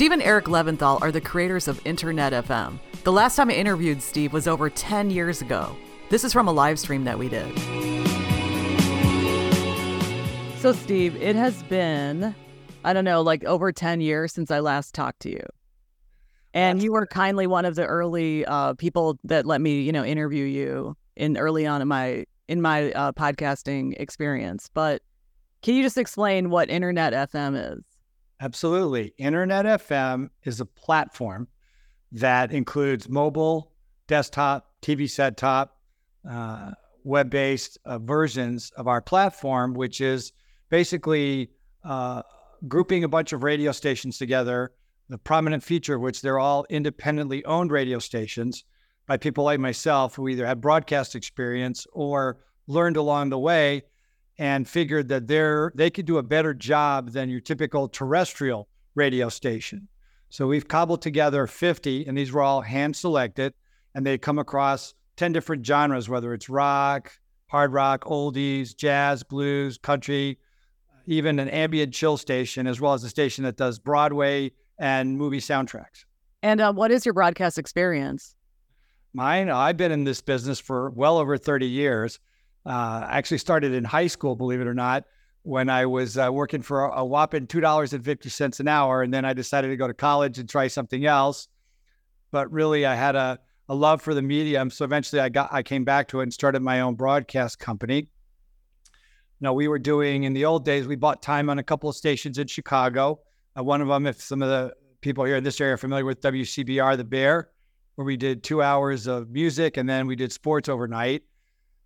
Steve and Eric Leventhal are the creators of Internet FM. The last time I interviewed Steve was over 10 years ago. This is from a live stream that we did. So, Steve, it has been, I don't know, like over 10 years since I last talked to you. And you were kindly one of the early uh, people that let me, you know, interview you in early on in my in my uh, podcasting experience. But can you just explain what Internet FM is? Absolutely. Internet FM is a platform that includes mobile, desktop, TV set top, uh, web based uh, versions of our platform, which is basically uh, grouping a bunch of radio stations together. The prominent feature, of which they're all independently owned radio stations by people like myself who either had broadcast experience or learned along the way and figured that they're they could do a better job than your typical terrestrial radio station. So we've cobbled together 50, and these were all hand selected, and they come across 10 different genres, whether it's rock, hard rock, oldies, jazz, blues, country, even an ambient chill station, as well as a station that does Broadway and movie soundtracks. And uh, what is your broadcast experience? Mine, I've been in this business for well over 30 years. Uh, I actually started in high school, believe it or not, when I was uh, working for a, whopping $2.50 an hour. And then I decided to go to college and try something else. But really, I had a, a love for the medium. So eventually I got I came back to it and started my own broadcast company. Now we were doing in the old days, we bought time on a couple of stations in Chicago. Uh, one of them, if some of the people here in this area are familiar with WCBR, The Bear, where we did two hours of music and then we did sports overnight.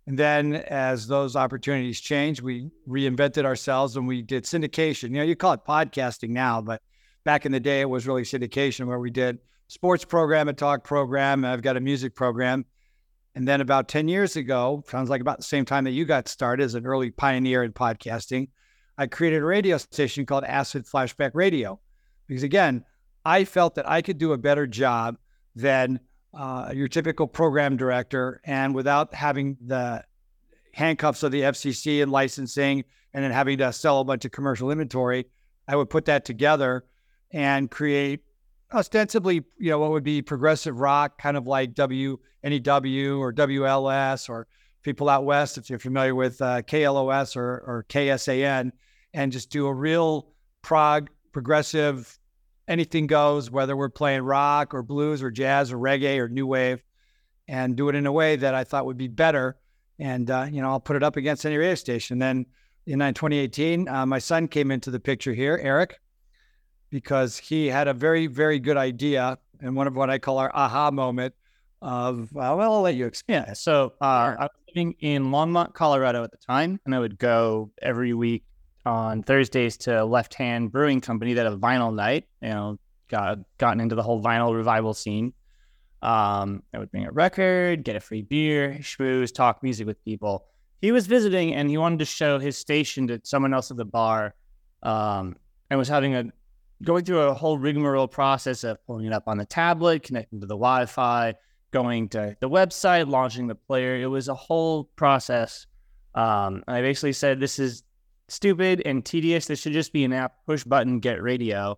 And then as those opportunities changed, we reinvented ourselves and we did syndication. You know, you call it podcasting now, but back in the day, it was really syndication where we did sports program, a talk program. I've got a music program. And then about 10 years ago, sounds like about the same time that you got started as an early pioneer in podcasting, I created a radio station called Acid Flashback Radio. Because again, I felt that I could do a better job than uh, your typical program director, and without having the handcuffs of the FCC and licensing, and then having to sell a bunch of commercial inventory, I would put that together and create ostensibly, you know, what would be progressive rock, kind of like WNEW or WLS, or people out west, if you're familiar with uh, KLOS or, or KSAN, and just do a real prog progressive anything goes, whether we're playing rock or blues or jazz or reggae or new wave, and do it in a way that I thought would be better. And, uh, you know, I'll put it up against any radio station. Then in 2018, uh, my son came into the picture here, Eric, because he had a very, very good idea and one of what I call our aha moment of, well, I'll let you explain. Yeah. So uh, I was living in Longmont, Colorado at the time, and I would go every week on Thursdays to Left Hand Brewing Company that a vinyl night. You know, got gotten into the whole vinyl revival scene. Um, I would bring a record, get a free beer, schmooze, talk music with people. He was visiting and he wanted to show his station to someone else at the bar, um, and was having a going through a whole rigmarole process of pulling it up on the tablet, connecting to the Wi-Fi, going to the website, launching the player. It was a whole process. Um, I basically said, "This is stupid and tedious. This should just be an app. Push button, get radio.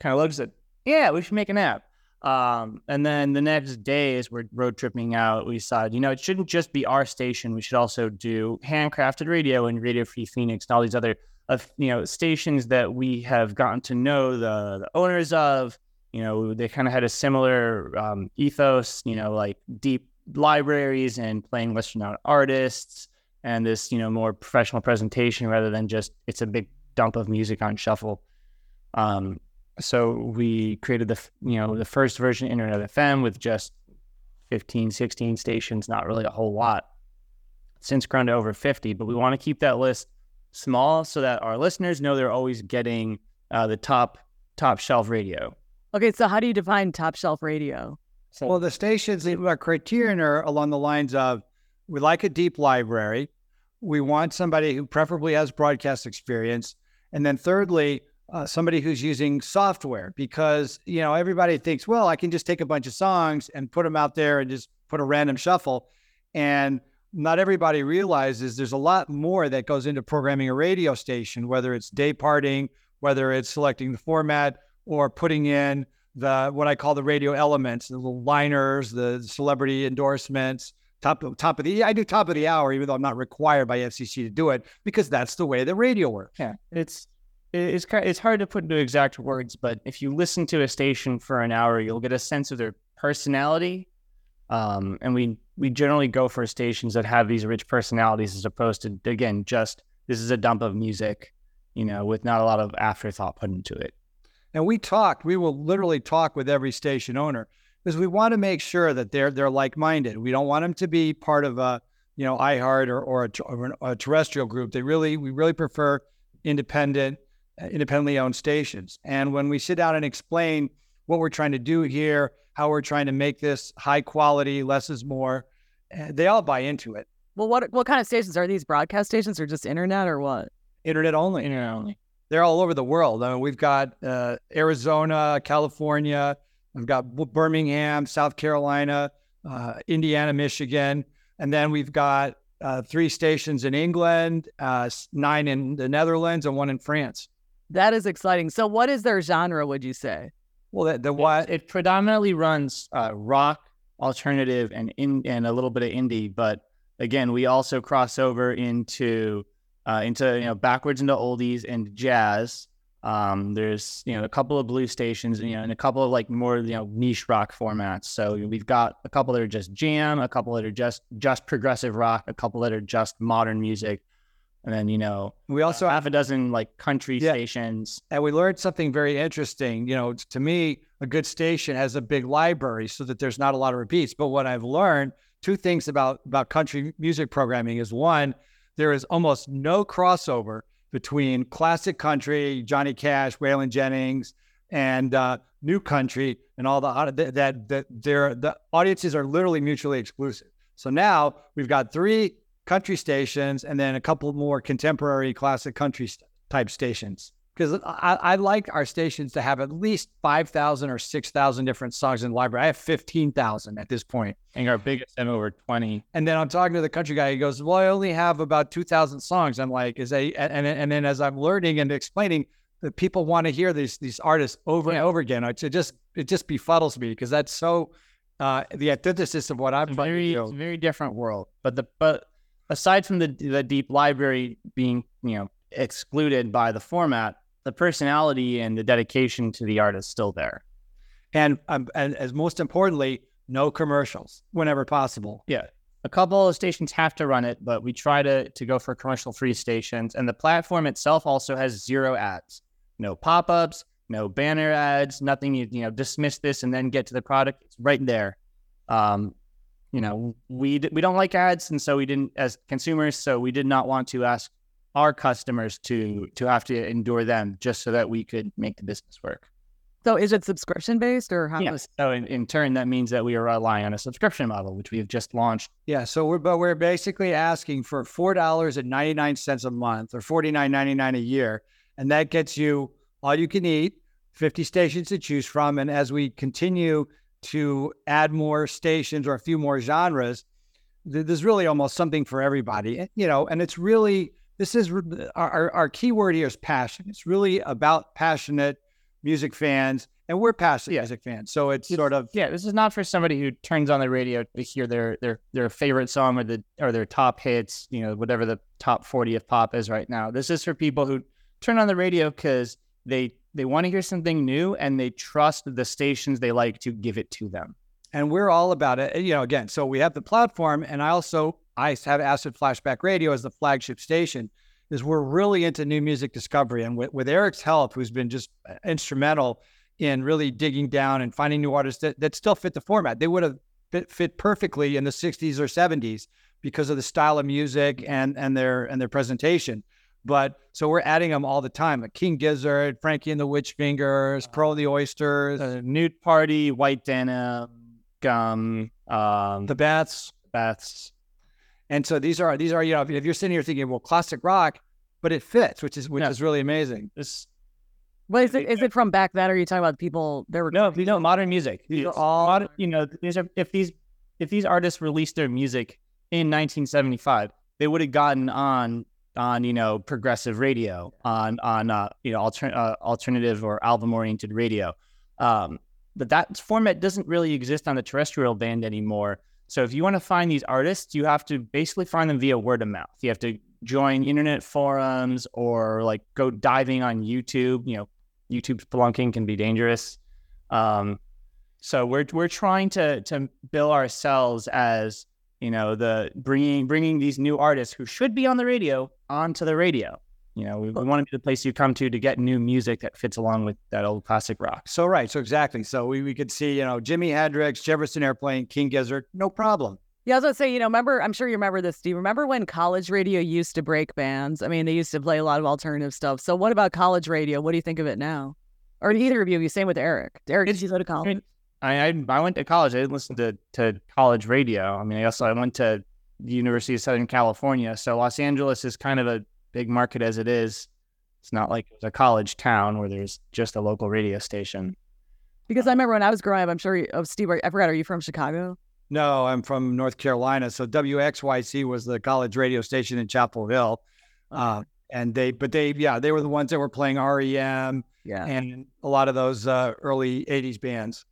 Kind of looks at, yeah, we should make an app. Um, and then the next day, as we're road tripping out, we decided, you know, it shouldn't just be our station. We should also do handcrafted radio and Radio Free Phoenix and all these other, uh, you know, stations that we have gotten to know the, the owners of. You know, they kind of had a similar um, ethos. You know, like deep libraries and playing Western artists and this you know more professional presentation rather than just it's a big dump of music on shuffle. Um, so we created the you know the first version of Internet FM with just 15, 16 stations, not really a whole lot. Since grown to over 50, but we want to keep that list small so that our listeners know they're always getting uh, the top top shelf radio. Okay, so how do you define top shelf radio? So, well, the stations, our criterion are along the lines of we like a deep library we want somebody who preferably has broadcast experience. And then thirdly, uh, somebody who's using software because, you know, everybody thinks, well, I can just take a bunch of songs and put them out there and just put a random shuffle. And not everybody realizes there's a lot more that goes into programming a radio station, whether it's day parting, whether it's selecting the format, or putting in the what I call the radio elements, the liners, the celebrity endorsements, top of top of the I do top of the hour, even though I'm not required by FCC to do it because that's the way the radio works. Yeah, it's it's it's hard to put into exact words, but if you listen to a station for an hour, you'll get a sense of their personality. Um, and we we generally go for stations that have these rich personalities as opposed to again just this is a dump of music, you know, with not a lot of afterthought put into it. And we talked. We will literally talk with every station owner because we want to make sure that they're they're like minded. We don't want them to be part of a you know iHeart or or a, or a terrestrial group. They really we really prefer independent uh, independently owned stations. And when we sit down and explain what we're trying to do here, how we're trying to make this high quality, less is more, eh, they all buy into it. Well, what what kind of stations are these? Broadcast stations or just internet or what? Internet only. Internet only. They're all over the world. I mean, we've got uh, Arizona, California, we've got Birmingham, South Carolina, uh, Indiana, Michigan, and then we've got uh, three stations in England, uh, nine in the Netherlands, and one in France. That is exciting. So, what is their genre? Would you say? Well, the, the what it, it predominantly runs uh, rock, alternative, and in and a little bit of indie. But again, we also cross over into uh, into you know backwards into oldies and jazz. Um, there's you know a couple of blues stations, you know, and a couple of like more you know niche rock formats. So we've got a couple that are just jam, a couple that are just just progressive rock, a couple that are just modern music and then you know we also uh, half a dozen like country yeah. stations and we learned something very interesting you know to me a good station has a big library so that there's not a lot of repeats but what i've learned two things about about country music programming is one there is almost no crossover between classic country johnny cash waylon jennings and uh, new country and all the that that there the audiences are literally mutually exclusive so now we've got three country stations and then a couple more contemporary classic country st- type stations. Because I, I, like our stations to have at least 5,000 or 6,000 different songs in the library. I have 15,000 at this point. And our biggest have over 20. And then I'm talking to the country guy. He goes, Well, I only have about 2,000 songs. I'm like, Is a, and, and then as I'm learning and explaining, that people want to hear these these artists over yeah. and over again. It just it just befuddles me because that's so uh, the antithesis of what I'm. Very, it's a very different world. But the but aside from the the deep library being you know excluded by the format, the personality and the dedication to the art is still there. And um, and as most importantly, no commercials whenever possible. Yeah. A couple of stations have to run it, but we try to to go for commercial free stations. And the platform itself also has zero ads, no pop ups, no banner ads, nothing. You you know dismiss this and then get to the product. It's right there. Um, you know, we we don't like ads, and so we didn't as consumers. So we did not want to ask our customers to to have to endure them just so that we could make the business work. So is it subscription based or how? Yes. So in, in turn, that means that we are relying on a subscription model, which we have just launched. Yeah. So we're but we're basically asking for four dollars and ninety nine cents a month or forty nine ninety nine a year, and that gets you all you can eat, fifty stations to choose from, and as we continue to add more stations or a few more genres, there's really almost something for everybody, eh, you know. And it's really this is our our key word here is passion. It's really about passionate music fans, and we're passionate yeah. music fans. So it's, it's, sort of yeah. This is not for somebody who turns on the radio to hear their their their favorite song or the or their top hits, you know, whatever the top forty of pop is right now. This is for people who turn on the radio because they they want to hear something new and they trust the stations they like to give it to them. And we're all about it. You know, again, so we have the platform, and I also I have Acid Flashback Radio as the flagship station. Is we're really into new music discovery, and with, with Eric's help, who's been just instrumental in really digging down and finding new artists that, that still fit the format. They would have fit, fit perfectly in the 60s or 70s because of the style of music and and their and their presentation. But so we're adding them all the time. Like King Gizzard, Frankie and the Witch Fingers, Pearl the Oysters, uh, Nude Party, White Denim, Gum, um, the Beths, Beths. And so these are these are you know if you're sitting here thinking well classic rock, but it fits, which is which yeah. is really amazing. This. Well, is it is it from back then? Or are you talking about people? There were no, no modern music. These are all modern, you know. These are if these if these artists released their music in 1975, they would have gotten on on you know progressive radio, on on uh, you know alter- uh, alternative or album oriented radio. Um, but that format doesn't really exist on the terrestrial band anymore. So if you want to find these artists, you have to basically find them via word of mouth. You have to join internet forums or like go diving on YouTube. You know, YouTube spelunking can be dangerous. Um, so we're we're trying to to bill ourselves as you know the bringing bringing these new artists who should be on the radio onto the radio. You know, we, we want to be the place you come to to get new music that fits along with that old classic rock. So right, so exactly. So we, we could see, you know, Jimi Hendrix, Jefferson Airplane, King Gizzard, no problem. Yeah, I was gonna say, you know, remember, I'm sure you remember this, Steve. Remember when college radio used to break bands? I mean, they used to play a lot of alternative stuff. So what about college radio? What do you think of it now? Or either of you, you same with Eric. Eric, did you go to college? I, I I went to college. I didn't listen to to college radio. I mean, I also I went to the University of Southern California. So Los Angeles is kind of a big market as it is. It's not like it's a college town where there's just a local radio station. Because I remember when I was growing up, I'm sure, you, oh, Steve, I forgot, are you from Chicago? No, I'm from North Carolina. So WXYC was the college radio station in Chapel Hill. Uh, and they, but they, yeah, they were the ones that were playing REM Yeah. and a lot of those uh, early 80s bands.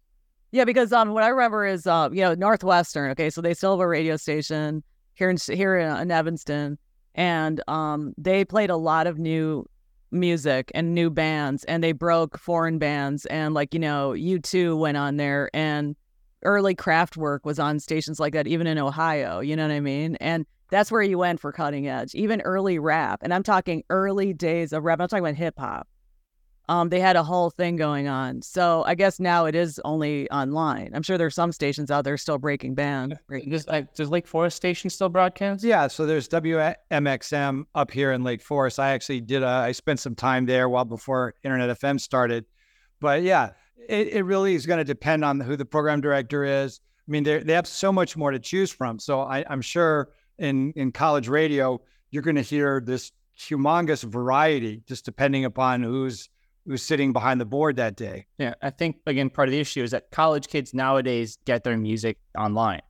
Yeah, because um, what I remember is uh, you know, Northwestern. Okay, so they still have a radio station here in here in, in Evanston, and um, they played a lot of new music and new bands, and they broke foreign bands, and like you know, U2 went on there, and early Kraftwerk was on stations like that, even in Ohio. You know what I mean? And that's where you went for cutting edge, even early rap, and I'm talking early days of rap. I'm talking about hip hop um, they had a whole thing going on. So I guess now it is only online. I'm sure there's some stations out there still breaking band. Does, like, does Lake Forest station still broadcast? Yeah, so there's WMXM up here in Lake Forest. I actually did. A, I spent some time there while before Internet FM started, but yeah, it, it really is going to depend on who the program director is. I mean, they they have so much more to choose from. So I, I'm sure in in college radio, you're going to hear this humongous variety, just depending upon who's who's sitting behind the board that day. Yeah, I think again part of the issue is that college kids nowadays get their music online.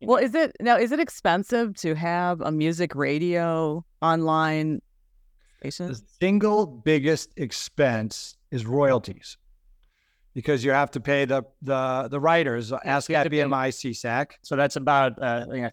You Well, is it now? Is it expensive to have a music radio online station? The single biggest expense is royalties. Because you have to pay the the the writers, ask you have at to pay- BMI SESAC. so that's about uh, you know,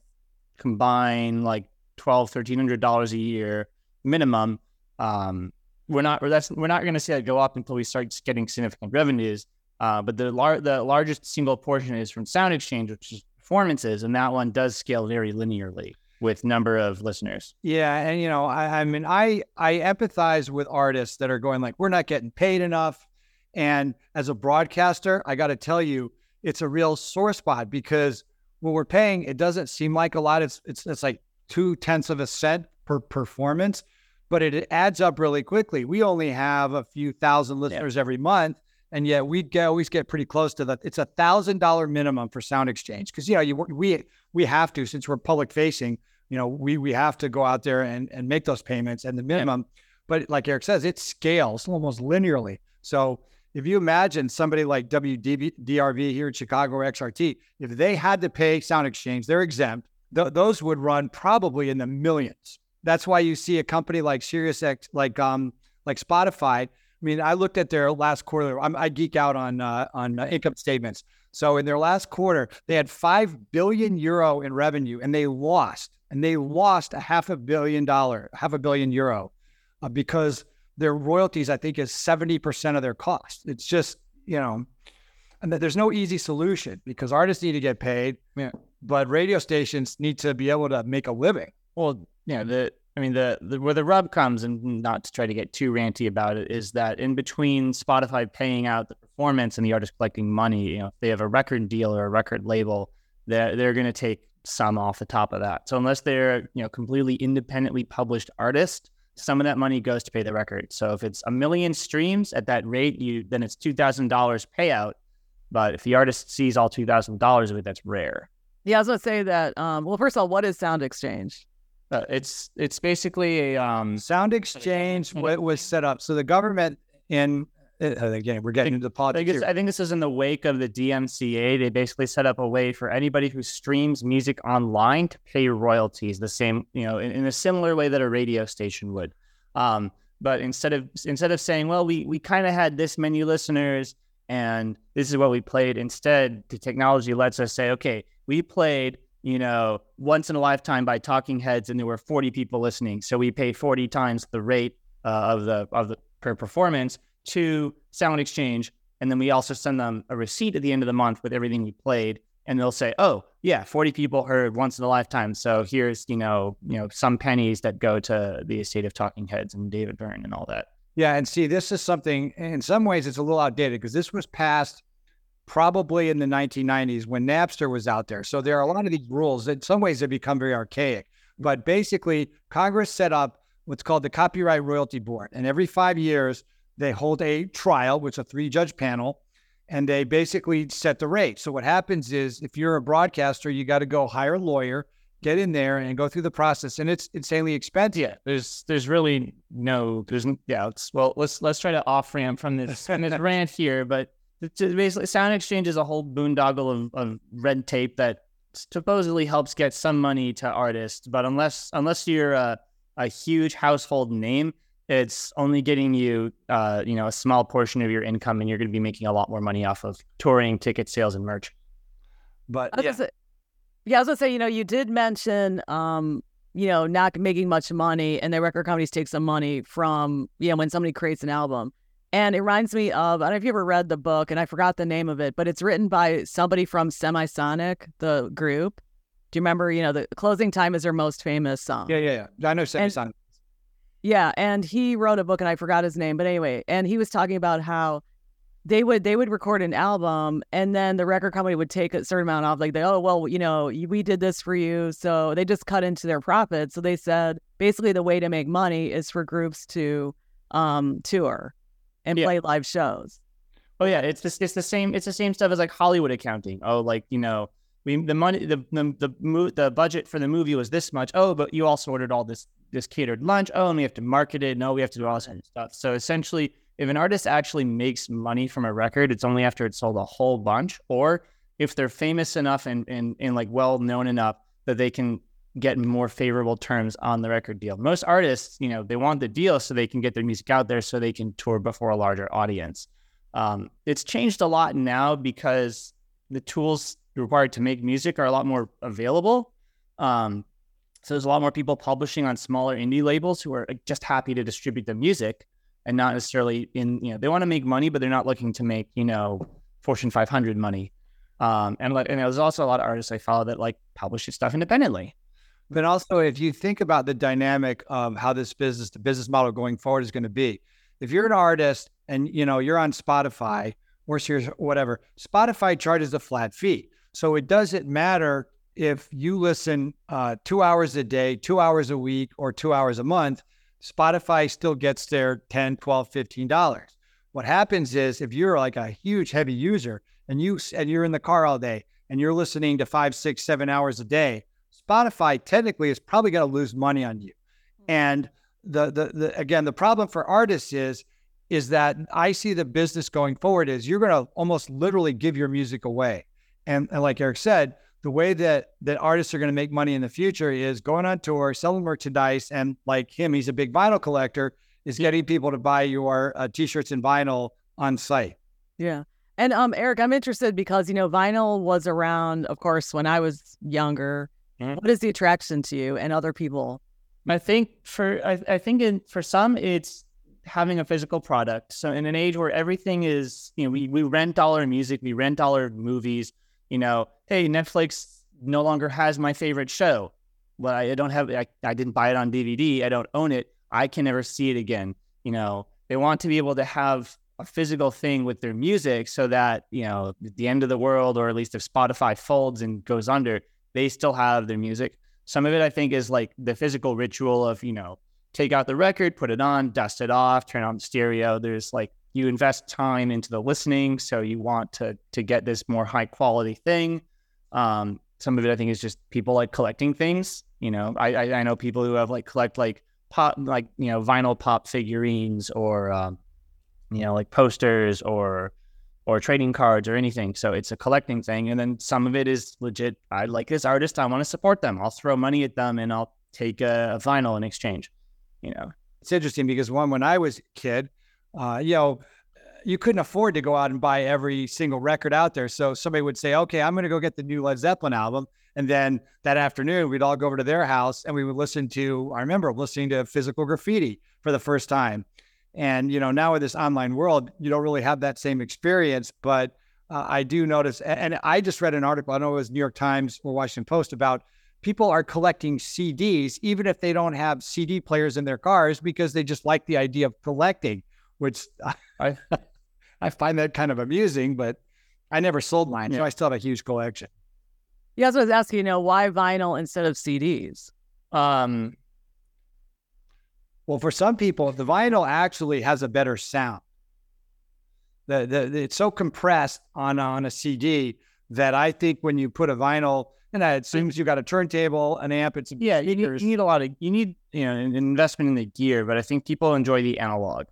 combined like twelve, thirteen hundred dollars a year minimum. Um, we're not that's, we're not going to see that go up until we start getting significant revenues. Uh, but the lar- the largest single portion is from SoundExchange, which is performances, and that one does scale very linearly with number of listeners. Yeah, and you know, I, I mean, I I empathize with artists that are going like, we're not getting paid enough, and as a broadcaster, I got to tell you, it's a real sore spot because when we're paying, it doesn't seem like a lot. It's it's it's like two tenths of a cent per performance, but it adds up really quickly. We only have a few thousand listeners every month. And yet we get, always get pretty close to that. It's a thousand dollar minimum for SoundExchange because you know you we we have to since we're public facing you know, we we have to go out there and and make those payments and the minimum. But like Eric says, it scales almost linearly. So if you imagine somebody like WDRV here in Chicago or XRT, if they had to pay SoundExchange, they're exempt. Th- those would run probably in the millions. That's why you see a company like SiriusX, like um like Spotify. I mean, I looked at their last quarter. I'm, I geek out on uh, on uh, income statements. So in their last quarter, they had five billion euro in revenue, and they lost, and they lost a half a billion dollar, half a billion euro, uh, because their royalties, I think, is seventy percent of their cost. It's just you know, and that there's no easy solution because artists need to get paid, but radio stations need to be able to make a living. Well, yeah, the I mean the, the where the rub comes, and not to try to get too ranty about it, is that in between Spotify paying out the performance and the artist collecting money, you know, if they have a record deal or a record label, they're they're going to take some off the top of that. So unless they're you know completely independently published artist, some of that money goes to pay the record. So if it's a million streams at that rate, you then it's two thousand dollars payout. But if the artist sees all two thousand dollars of it, that's rare. Yeah, I was gonna say that. Um, well, first of all, what is SoundExchange? Uh, it's it's basically a um SoundExchange wa- was set up. So the government in uh, again, we're getting into the I politics. think, it's, here. I think this is in the wake of the DMCA. They basically set up a way for anybody who streams music online to pay royalties, the same, you know, in, in a similar way that a radio station would. Um, but instead of instead of saying, well, we we kind of had this many listeners and this is what we played, instead, the technology lets us say, okay, we played, you know, once in a lifetime by Talking Heads, and there were 40 people listening, so we pay 40 times the rate uh, of the of the per performance to SoundExchange, and then we also send them a receipt at the end of the month with everything we played, and they'll say, "Oh, yeah, 40 people heard once in a lifetime, so here's you know you know some pennies that go to the estate of Talking Heads and David Byrne and all that." Yeah, and see, this is something. In some ways, it's a little outdated because this was passed probably in the 1990s when Napster was out there. So there are a lot of these rules. In some ways, they become very archaic. But basically, Congress set up what's called the Copyright Royalty Board, and every five years they hold a trial, which is a three-judge panel, and they basically set the rate. So what happens is, if you're a broadcaster, you got to go hire a lawyer, get in there, and go through the process, and it's insanely expensive. Yeah, there's there's really no there's yeah. Well, let's let's try to off ramp from this from this rant here, but basically, SoundExchange is a whole boondoggle of, of red tape that supposedly helps get some money to artists, but unless unless you're a, a huge household name, it's only getting you uh, you know a small portion of your income, and you're going to be making a lot more money off of touring, ticket sales, and merch. But I yeah, say, yeah, I was gonna say, you know, you did mention, um, you know, not making much money, and the record companies take some money from, you know, when somebody creates an album. And it reminds me of, I don't know if you ever read the book, and I forgot the name of it, but it's written by somebody from Semisonic, the group. Do you remember? You know, the closing time is their most famous song. yeah, yeah, yeah. I know And- Semisonic. Yeah, and he wrote a book, and I forgot his name, but anyway, and he was talking about how they would they would record an album, and then the record company would take a certain amount off, like they, oh well, you know, we did this for you, so they just cut into their profits. So they said basically the way to make money is for groups to um tour and Yeah. play live shows. Oh yeah, it's this, it's the same it's the same stuff as like Hollywood accounting. Oh, like you know, we the money the the the, mo- the budget for the movie was this much. Oh, but you also ordered all this this catered lunch. Oh, and we have to market it. No, we have to do all this kind of stuff. So essentially, if an artist actually makes money from a record, it's only after it's sold a whole bunch, or if they're famous enough and and, and like well known enough that they can get more favorable terms on the record deal. Most artists, you know, they want the deal so they can get their music out there so they can tour before a larger audience. Um, it's changed a lot now because the tools required to make music are a lot more available. Um, so there's a lot more people publishing on smaller indie labels who are just happy to distribute the music and not necessarily in you know they want to make money, but they're not looking to make you know Fortune 500 money. Um, and and there's also a lot of artists I follow that like publish stuff independently. But also, if you think about the dynamic of how this business, the business model going forward is going to be, if you're an artist and you know you're on Spotify or whatever, Spotify charges a flat fee. So it doesn't matter if you listen uh, two hours a day, two hours a week, or two hours a month. Spotify still gets their 10, 12, 15 dollars. What happens is if you're like a huge heavy user and you and you're in the car all day and you're listening to five, six, seven hours a day, Spotify technically is probably going to lose money on you. And the, the the again, the problem for artists is is that I see the business going forward is you're going to almost literally give your music away. And, and like Eric said, the way that that artists are going to make money in the future is going on tour, selling merchandise, and like him, he's a big vinyl collector, is getting people to buy your uh, t-shirts and vinyl on site. Yeah. And um, Eric, I'm interested because you know vinyl was around, of course, when I was younger. Mhm. What is the attraction to you and other people? I think for I, I think in, for some it's having a physical product. So in an age where everything is, you know, we, we rent all our music, we rent all our movies, you know, hey, Netflix no longer has my favorite show. Well, I don't have I, I didn't buy it on DVD. I don't own it. I can never see it again. You know, they want to be able to have a physical thing with their music so that, you know, at the end of the world, or at least if Spotify folds and goes under, they still have their music. Some of it, I think, is like the physical ritual of, you know, take out the record, put it on, dust it off, turn on the stereo. There's like you invest time into the listening, so you want to to get this more high quality thing. Um, some of it, I think, is just people like collecting things. You know, I I, I know people who have like collect like pop like you know vinyl pop figurines or um, you know, like posters or or trading cards or anything. So it's a collecting thing. And then some of it is legit. I like this artist. I want to support them. I'll throw money at them and I'll take a, a vinyl in exchange. You know, it's interesting because one when I was a kid, uh, you know, you couldn't afford to go out and buy every single record out there. So somebody would say, "Okay, I'm going to go get the new Led Zeppelin album," and then that afternoon we'd all go over to their house and we would listen to. I remember listening to Physical Graffiti for the first time, and you know now with this online world, you don't really have that same experience. But uh, I do notice, and I just read an article. I know it was New York Times or Washington Post about people are collecting CDs even if they don't have CD players in their cars because they just like the idea of collecting which I I find that kind of amusing, but I never sold mine, yeah. so I still have a huge collection. Yeah, so I was asking, you know, why vinyl instead of CDs? Um, well, for some people, the vinyl actually has a better sound. The, the, it's so compressed on on a CD that I think when you put a vinyl, and it assumes you've got a turntable, an amp, it's yeah, you need, you need, a lot of you need you know an investment in the gear, but I think people enjoy the analog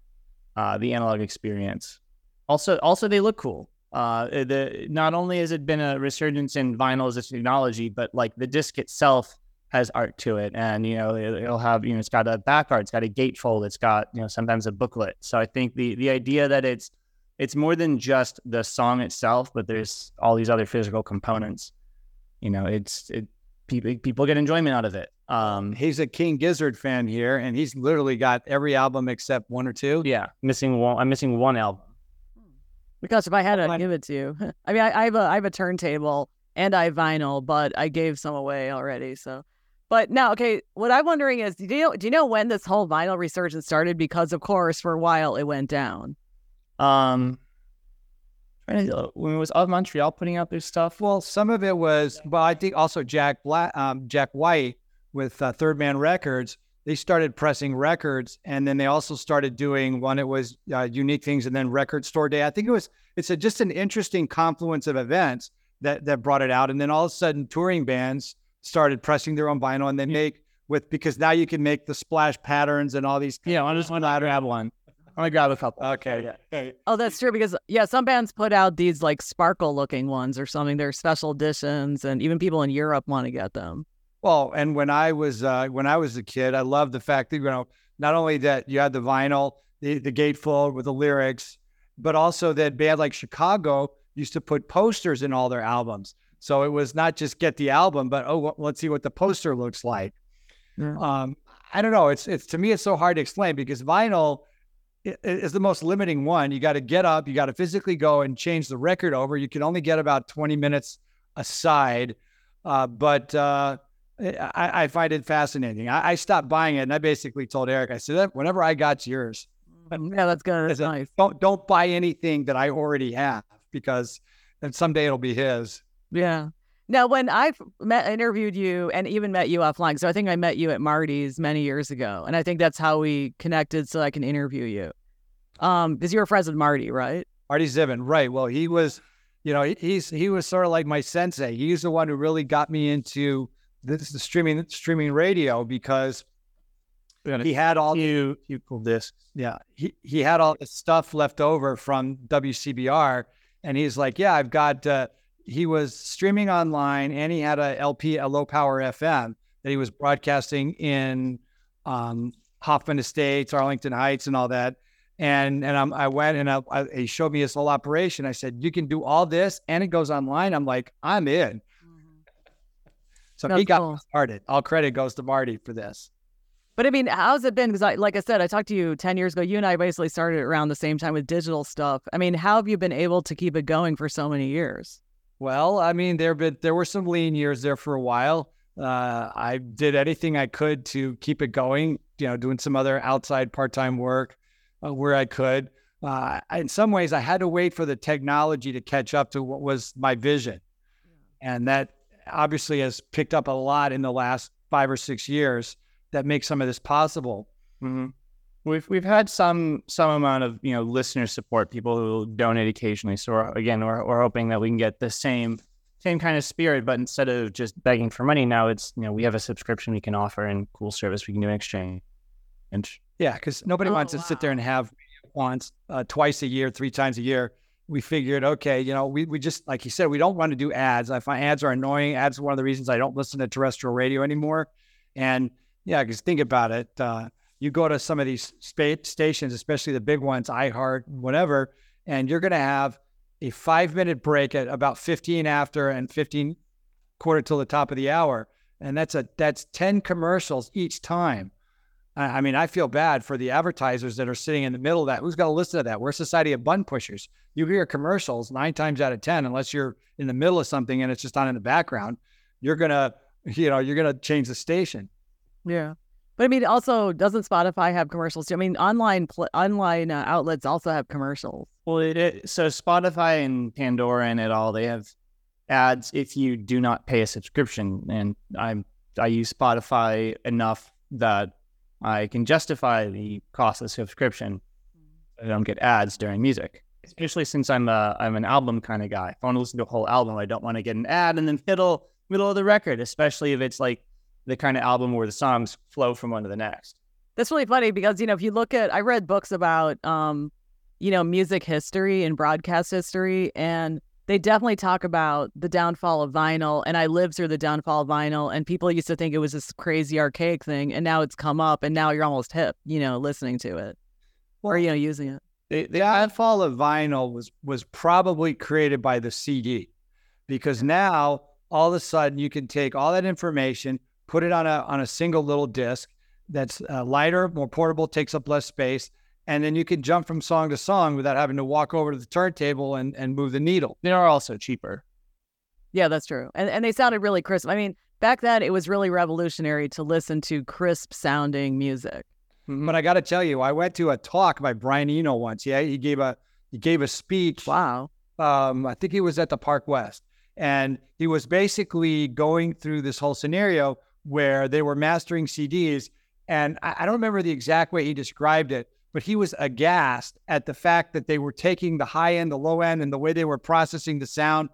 uh, the analog experience. Also, also they look cool. Uh, the not only has it been a resurgence in vinyl as a technology, but like the disc itself has art to it, and you know it, will have you know it's got a back art, it's got a gatefold, it's got you know sometimes a booklet. So I think the the idea that it's it's more than just the song itself, but there's all these other physical components. You know, it's it people people get enjoyment out of it. Um, he's a King Gizzard fan here, and he's literally got every album except one or two. Yeah, missing one. I'm missing one album. Because if I had to give it to you, I mean, I, I have a I have a turntable and I have vinyl, but I gave some away already. So, but now, okay, what I'm wondering is, do you know, do you know when this whole vinyl resurgence started? Because of course, for a while it went down. Um, when it was of Montreal putting out their stuff? Well, some of it was, but I think also Jack Black, um, Jack White with uh, Third Man Records, they started pressing records, and then they also started doing one. It was uh, unique things, and then Record Store Day. I think it was it's a, just an interesting confluence of events that that brought it out, and then all of a sudden, touring bands started pressing their own vinyl, and they make with because now you can make the splash patterns and all these. Yeah, I just want to grab one. I'm gonna grab a couple. Okay. Yeah. Oh, that's true because yeah, some bands put out these like sparkle looking ones or something. They're special editions, and even people in Europe want to get them. Well, and when I was uh, when I was a kid, I loved the fact that you know not only that you had the vinyl, the, the gatefold with the lyrics, but also that band like Chicago used to put posters in all their albums. So it was not just get the album, but oh, let's see what the poster looks like. Yeah. Um, I don't know. It's it's to me it's so hard to explain because vinyl is the most limiting one. You got to get up, you got to physically go and change the record over. You can only get about 20 minutes aside. Uh, but uh, I, I, find it fascinating. I, I, stopped buying it, and I basically told Eric, I said, "Whenever I got yours." Mm, yeah, that's good. That's nice. Don't don't buy anything that I already have because then someday it'll be his. Yeah. Now, when I met, interviewed you and even met you offline, so I think I met you at Marty's many years ago, and I think that's how we connected, so I can interview you. Um, because you were friends with Marty, right? Marty Zivin, right? Well, he was, you know, he's he was sort of like my sensei. He's the one who really got me into this the streaming streaming radio because he had all you you cool discs. Yeah, he he had all this stuff left over from WCBR, and he's like, yeah, I've got. Uh, he was streaming online, and he had a LP, a low power FM that he was broadcasting in um, Hoffman Estates, Arlington Heights, and all that. And and I'm, I went and I, I, he showed me his whole operation. I said, you can do all this, and it goes online. I'm like, I'm in. So That's he got cool. started. All credit goes to Marty for this. But I mean, how's it been? Because I, like I said, I talked to you 10 years ago. You and I basically started around the same time with digital stuff. I mean, how have you been able to keep it going for so many years? Well, I mean, there been there were some lean years there for a while. Uh, I did anything I could to keep it going. You know, doing some other outside part time work uh, where I could. Uh, in some ways, I had to wait for the technology to catch up to what was my vision, and that obviously has picked up a lot in the last five or six years that makes some of this possible. Mm-hmm. We've we've had some some amount of you know listener support, people who donate occasionally. So we're, again, we're we're hoping that we can get the same same kind of spirit, but instead of just begging for money, now it's you know we have a subscription we can offer and cool service we can do in exchange. And yeah, because nobody oh, wants wow. to sit there and have once, uh, twice a year, three times a year. We figured, okay, you know, we, we just, like you said, we don't want to do ads. I find ads are annoying. Ads are one of the reasons I don't listen to terrestrial radio anymore. And yeah, because think about it. Uh, you go to some of these spa- stations, especially the big ones, iHeart, whatever, and you're going to have a five minute break at about 15 after and 15 quarter till the top of the hour. And that's a that's 10 commercials each time. I mean, I feel bad for the advertisers that are sitting in the middle of that. Who's going to listen to that? We're a society of bun pushers. You hear commercials nine times out of 10, unless you're in the middle of something and it's just on in the background, you're going to, you know, you're going to change the station. Yeah. But I mean, also, doesn't Spotify have commercials too? I mean, online pl- online uh, outlets also have commercials. Well, it, it, so Spotify and Pandora and it all, they have ads if you do not pay a subscription. And I'm, I use Spotify enough that I can justify the cost of subscription. I don't get ads during music, especially since I'm a I'm an album kind of guy. If I want to listen to a whole album, I don't want to get an ad in the middle middle of the record, especially if it's like the kind of album where the songs flow from one to the next. That's really funny because you know if you look at I read books about um you know music history and broadcast history and they definitely talk about the downfall of vinyl and i lived through the downfall of vinyl and people used to think it was this crazy archaic thing and now it's come up and now you're almost hip you know listening to it well, or you know using it the, the downfall of vinyl was was probably created by the cd because now all of a sudden you can take all that information put it on a on a single little disc that's uh, lighter more portable takes up less space and then you can jump from song to song without having to walk over to the turntable and, and move the needle. They are also cheaper. Yeah, that's true. And and they sounded really crisp. I mean, back then it was really revolutionary to listen to crisp sounding music. Mm-hmm. But I got to tell you, I went to a talk by Brian Eno once. Yeah, he gave a he gave a speech. Wow. Um, I think he was at the Park West, and he was basically going through this whole scenario where they were mastering CDs, and I, I don't remember the exact way he described it, but he was aghast at the fact that they were taking the high end, the low end, and the way they were processing the sound.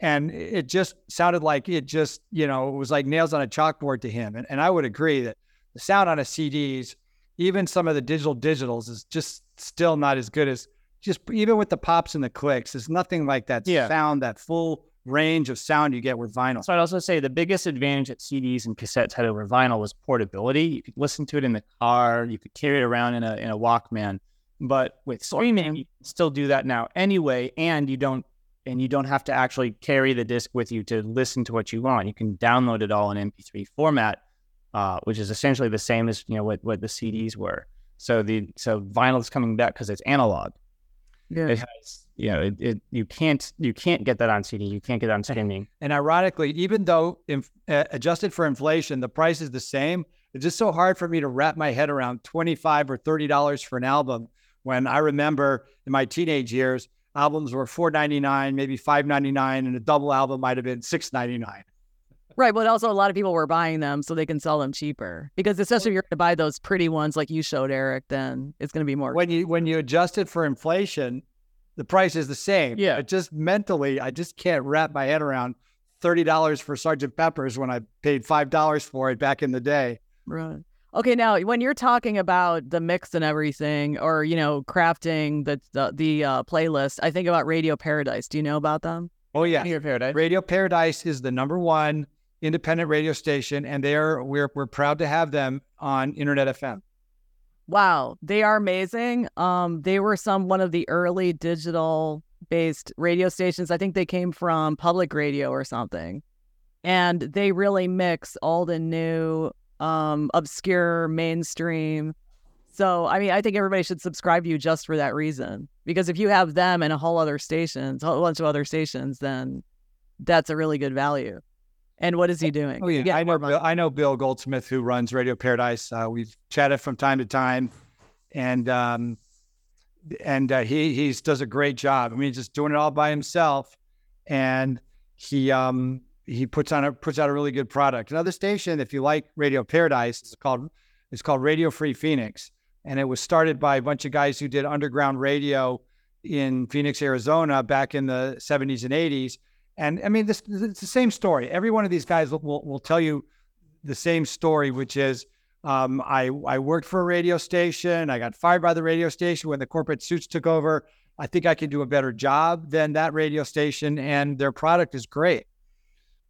And it just sounded like it just, you know, it was like nails on a chalkboard to him. And, and I would agree that the sound on a CDs, even some of the digital digitals, is just still not as good as just even with the pops and the clicks. There's nothing like that yeah. sound, that full range of sound you get with vinyl. So I'd also say the biggest advantage that CDs and cassettes had over vinyl was portability. You could listen to it in the car, you could carry it around in a in a Walkman. But with streaming, you can still do that now anyway, and you don't and you don't have to actually carry the disc with you to listen to what you want. You can download it all in MP3 format, uh, which is essentially the same as you know what what the CDs were. So the so vinyl is coming back because it's analog. Yeah. It has you know, it, it, you can't you can't get that on CD. You can't get it on streaming. And ironically, even though inf- uh, adjusted for inflation, the price is the same. It's just so hard for me to wrap my head around twenty five or thirty dollars for an album. When I remember in my teenage years, albums were four ninety nine, maybe five ninety nine, and a double album might have been six ninety nine. Right, but also a lot of people were buying them so they can sell them cheaper. Because especially if you're going to buy those pretty ones like you showed Eric, then it's going to be more. When you when you adjust it for inflation, the price is the same. Yeah. But just mentally, I just can't wrap my head around thirty dollars for Sergeant Pepper's when I paid five dollars for it back in the day. Right. Okay. Now, when you're talking about the mix and everything, or you know, crafting the the, the uh, playlist, I think about Radio Paradise. Do you know about them? Oh yeah, Radio Paradise. Radio Paradise is the number one independent radio station, and they are we're we're proud to have them on Internet FM. Wow, they are amazing. Um, they were some one of the early digital based radio stations. I think they came from public radio or something. And they really mix old and new, um, obscure, mainstream. So, I mean, I think everybody should subscribe to you just for that reason. Because if you have them and a whole other stations, a whole bunch of other stations, then that's a really good value. And what is he doing? Oh, yeah. I know. Bill, I know Bill Goldsmith, who runs Radio Paradise. Uh, we've chatted from time to time, and um, and uh, he he does a great job. I mean, just doing it all by himself, and he um he puts on a puts out a really good product. Another station, if you like Radio Paradise, it's called it's called Radio Free Phoenix, and it was started by a bunch of guys who did underground radio in Phoenix, Arizona, back in the 70s and 80s and I mean, this it's the same story. Every one of these guys will, will, will tell you the same story, which is Um, I I worked for a radio station. I got fired by the radio station when the corporate suits took over. I think I can do a better job than that radio station, and their product is great.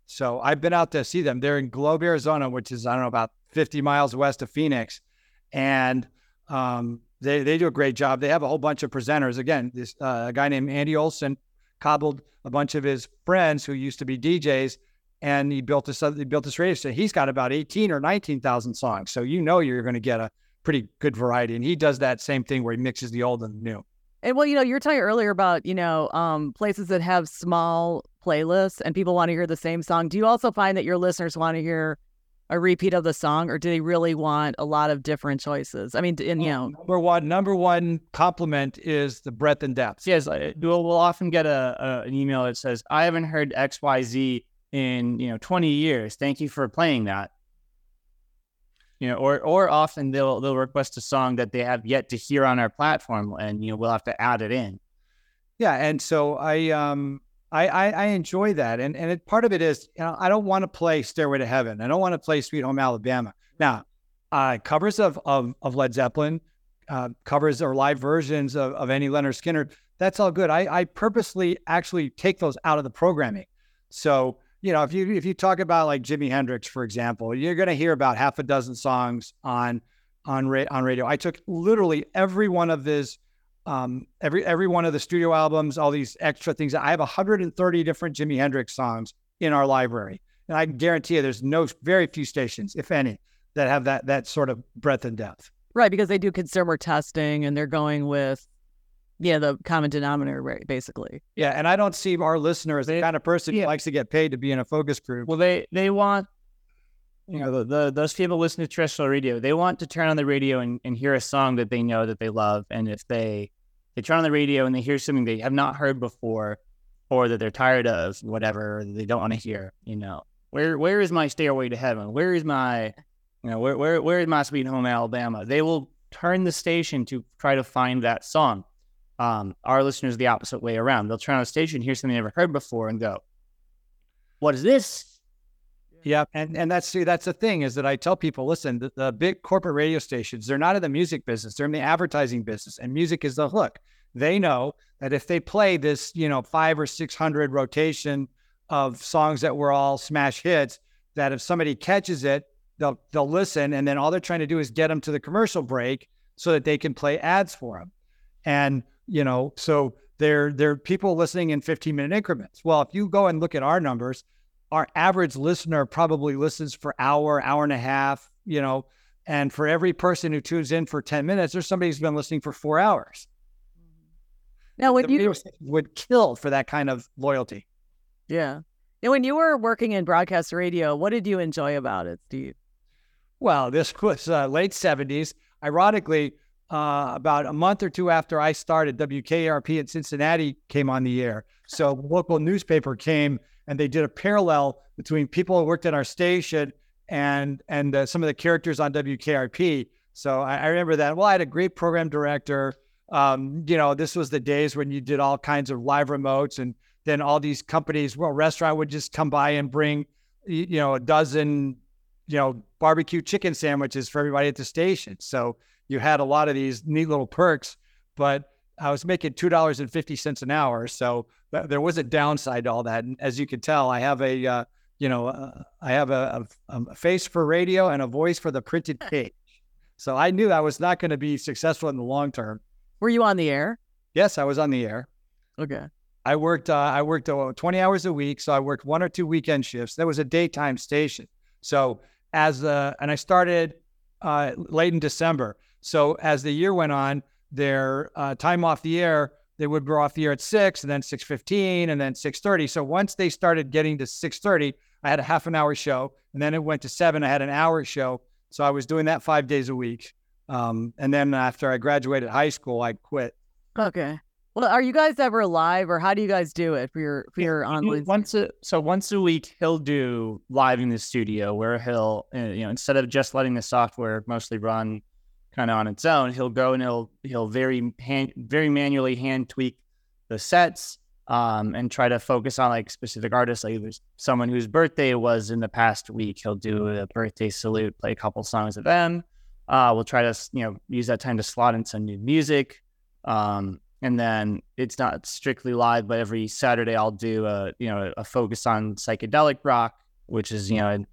So I've been out to see them. They're in Globe, Arizona, which is I don't know about 50 miles west of Phoenix, and um, they they do a great job. They have a whole bunch of presenters. Again, this uh, a guy named Andy Olson cobbled a bunch of his friends who used to be DJs, and he built this he built this radio station. He's got about 18 or 19,000 songs, so you know you're going to get a pretty good variety. And he does that same thing where he mixes the old and the new. And well, you know, you were talking earlier about, you know, um, places that have small playlists and people want to hear the same song. Do you also find that your listeners want to hear a repeat of the song or do they really want a lot of different choices? I mean, and, you know, number one, number one compliment is the breadth and depth. Yes, we'll, we'll often get a, a, an email that says, "I haven't heard X Y Z in you know 20 years. Thank you for playing that." You know, or or often they'll they'll request a song that they have yet to hear on our platform, and you know we'll have to add it in. Yeah, and so I um I, I, I enjoy that, and and it, part of it is you know I don't want to play Stairway to Heaven. I don't want to play Sweet Home Alabama. Now, uh, covers of of, of Led Zeppelin, uh, covers or live versions of, of any Lynyrd Skynyrd. That's all good. I, I purposely actually take those out of the programming. So you know if you if you talk about like Jimi Hendrix, for example, you're going to hear about half a dozen songs on on ra- on radio. I took literally every one of his um, every every one of the studio albums, all these extra things. I have 130 different Jimi Hendrix songs in our library, and I guarantee you, there's no very few stations, if any, that have that that sort of breadth and depth. Right, because they do consumer testing, and they're going with yeah the common denominator, basically. Yeah, and I don't see our listener as the kind of person yeah. who likes to get paid to be in a focus group. Well, they they want you know, the, the, those people listen to terrestrial radio, they want to turn on the radio and, and hear a song that they know that they love. And if they they turn on the radio and they hear something they have not heard before or that they're tired of, whatever they don't want to hear, you know. Where where is my stairway to heaven? Where is my you know, where where where is my sweet home Alabama? They will turn the station to try to find that song. Um, our listeners the opposite way around. They'll turn on the station, hear something they never heard before, and go, "What is this?" Yeah, and and that's see, that's the thing is that I tell people, listen, the, the, big corporate radio stations, they're not in the music business; they're in the advertising business, and music is the hook. They know that if they play this, you know, five or six hundred rotation of songs that were all smash hits, that if somebody catches it, they'll they'll listen, and then all they're trying to do is get them to the commercial break so that they can play ads for them, and you know, so they're they're people listening in 15 minute increments. Well, if you go and look at our numbers our average listener probably listens for hour, hour and a half, you know, and for every person who tunes in for 10 minutes, there's somebody who's been listening for four hours. Now, when the you would kill for that kind of loyalty. Yeah. Now, when you were working in broadcast radio, what did you enjoy about it, Steve? Well, this was uh, late 70s. Ironically, uh, about a month or two after I started, WKRP in Cincinnati came on the air. So local newspaper came and they did a parallel between people who worked at our station and and uh, some of the characters on WKRP. So I, I, remember that. Well, I had a great program director. Um, you know, this was the days when you did all kinds of live remotes, and then all these companies, well, restaurant would just come by and bring, you know, a dozen, you know, barbecue chicken sandwiches for everybody at the station. So you had a lot of these neat little perks, but I was making two dollars and fifty cents an hour, so there was a downside to all that. And as you can tell, I have a uh, you know uh, I have a, a, a, face for radio and a voice for the printed page. So I knew I was not going to be successful in the long term. Were you on the air? Yes, I was on the air. Okay. I worked uh, I worked uh, 20 hours a week, so I worked one or two weekend shifts. That was a daytime station. So as uh, and I started uh, late in December. So as the year went on, their uh, time off the air they would go off the air at six and then 6.15 and then 6.30 so once they started getting to 6.30 i had a half an hour show and then it went to seven. I had an hour show. So i was doing that five days a week. Um, and then after i graduated high school i quit. Okay. Well are you guys ever live or how do you guys do it for your for your online once a, so once a week he'll do live in the studio. Where he'll uh, you know instead of just letting the software mostly run kind of on its own. He'll go and he'll he'll very hand, very manually hand tweak the sets. um, and try to focus on like specific artists. Like there's someone whose birthday was in the past week, he'll do a birthday salute, play a couple songs of them. Uh, we'll try to you know use that time to slot in some new music. Um, and then it's not strictly live, but every Saturday I'll do a you know a focus on psychedelic rock, which is you know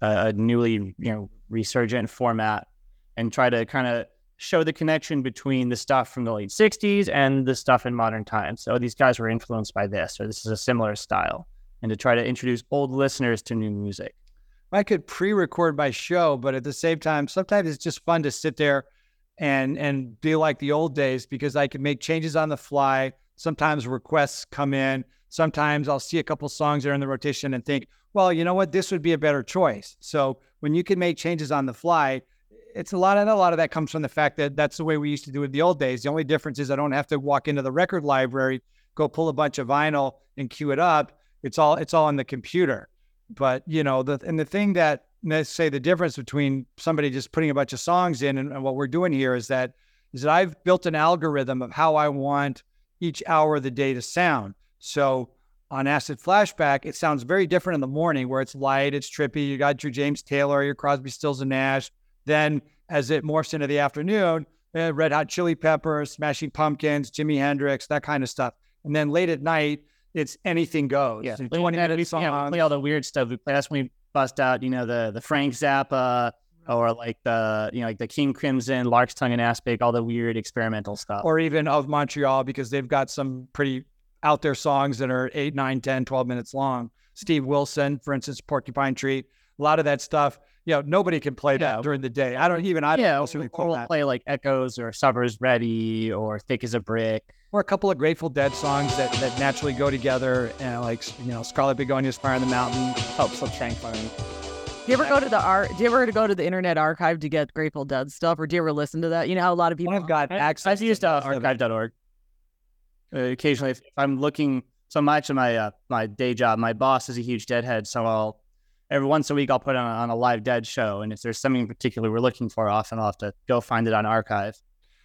a, a newly you know resurgent format, and try to kind of show the connection between the stuff from the late 60s and the stuff in modern times. So these guys were influenced by this, or this is a similar style, and to try to introduce old listeners to new music. I could pre-record my show, but at the same time, sometimes it's just fun to sit there and and be like the old days because I can make changes on the fly. Sometimes requests come in. Sometimes I'll see a couple songs that are in the rotation and think, well, you know what, this would be a better choice. So when you can make changes on the fly, it's a lot of a lot of that comes from the fact that that's the way we used to do it in the old days. The only difference is I don't have to walk into the record library, go pull a bunch of vinyl and cue it up. It's all it's all on the computer. But you know, the and the thing that let's say the difference between somebody just putting a bunch of songs in and, and what we're doing here is that is that I've built an algorithm of how I want each hour of the day to sound. So on Acid Flashback, it sounds very different in the morning where it's light, it's trippy. You got your James Taylor, your Crosby, Stills, and Nash. Then as it morphs into the afternoon, uh, Red Hot Chili Peppers, Smashing Pumpkins, Jimi Hendrix, that kind of stuff. And then late at night, it's anything goes. Yeah, we, 20 yeah, minute we, songs. yeah, we play all the weird stuff. We play, that's when we bust out, you know, the the Frank Zappa or like the you know like the King Crimson, Lark's Tongue and Aspic, all the weird experimental stuff. or even of Montreal because they've got some pretty out there songs that are 8, 9, 10, 12 minutes long. Steve Wilson, for instance, Porcupine Tree, a lot of that stuff. You know, nobody can play Yeah. that during the day. I don't even, I yeah, don't or, or pull that. play like Echoes or Supper's Ready or Thick as a Brick. Or a couple of Grateful Dead songs that, that naturally go together, and like, you know, Scarlet Begonias, Fire in the Mountain. Helps with Tranquilin. Do you ever go to the art? Do you ever go to the Internet Archive to get Grateful Dead stuff, or do you ever listen to that? You know how a lot of people. I've got access. I've used to uh, archive.org. Uh, occasionally, if, if I'm looking, so much of my uh, my day job, my boss is a huge Deadhead, so I'll every once a week I'll put on, on a live Dead show, and if there's something in particular we're looking for, often I'll have to go find it on archive.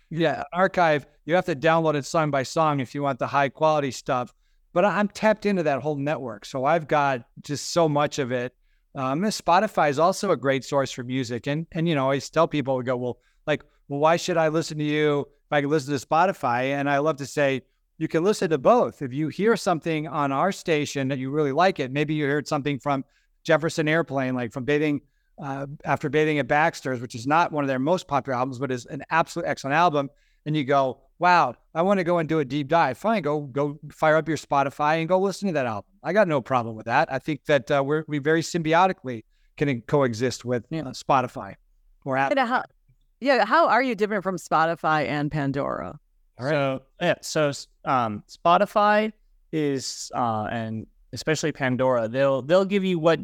Yeah, archive. You have to download it song by song if you want the high quality stuff. But I'm tapped into that whole network, so I've got just so much of it. Um, Spotify is also a great source for music, and and you know, I always tell people, we go, well, like, well, why should I listen to you if I can listen to Spotify? And I love to say, you can listen to both. If you hear something on our station that you really like it, maybe you heard something from Jefferson Airplane, like from Bathing uh, After Bathing at Baxter's, which is not one of their most popular albums, but is an absolute excellent album. And you go, wow, I want to go and do a deep dive. Fine, go go fire up your Spotify and go listen to that album. I got no problem with that. I think that uh, we're we very symbiotically can coexist with uh, Spotify or Apple. You know, how, yeah, how are you different from Spotify and Pandora? So yeah, so um, Spotify is uh, and especially Pandora, they'll they'll give you what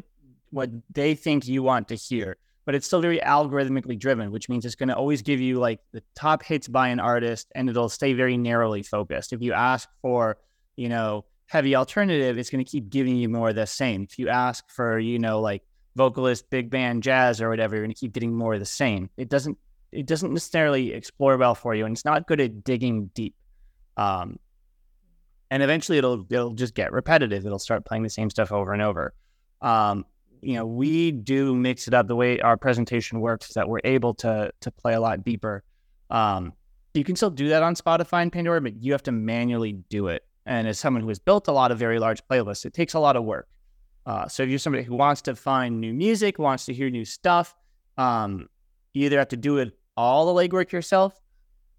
what they think you want to hear, but it's still very algorithmically driven, which means it's going to always give you like the top hits by an artist, and it'll stay very narrowly focused. If you ask for you know heavy alternative, it's going to keep giving you more of the same. If you ask for you know like vocalist, big band, jazz, or whatever, you're going to keep getting more of the same. It doesn't it doesn't necessarily explore well for you, and it's not good at digging deep. Um, and eventually, it'll it'll just get repetitive. It'll start playing the same stuff over and over. Um, you know, we do mix it up. The way our presentation works that we're able to to play a lot deeper. Um, you can still do that on Spotify and Pandora, but you have to manually do it. And as someone who has built a lot of very large playlists, it takes a lot of work. Uh, so if you're somebody who wants to find new music, wants to hear new stuff, um, you either have to do it all the legwork yourself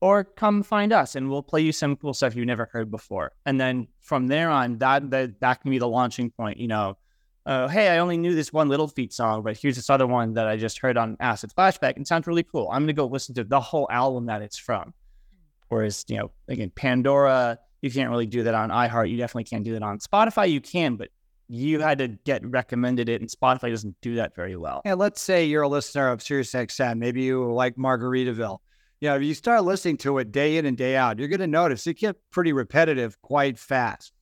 or come find us and we'll play you some cool stuff you've never heard before. And then from there on, that that, that can be the launching point. You know, uh, hey, I only knew this one Little Feat song, but here's this other one that I just heard on Acid Flashback and sounds really cool. I'm to go listen to the whole album that it's from. Whereas, you know, again, Pandora, you can't really do that on iHeart. You definitely can't do that on Spotify. You can, but you had to get recommended it, and Spotify doesn't do that very well. And let's say you're a listener of SiriusXM. Maybe you like Margaritaville. You know, if you start listening to it day in and day out, you're going to notice it gets pretty repetitive quite fast.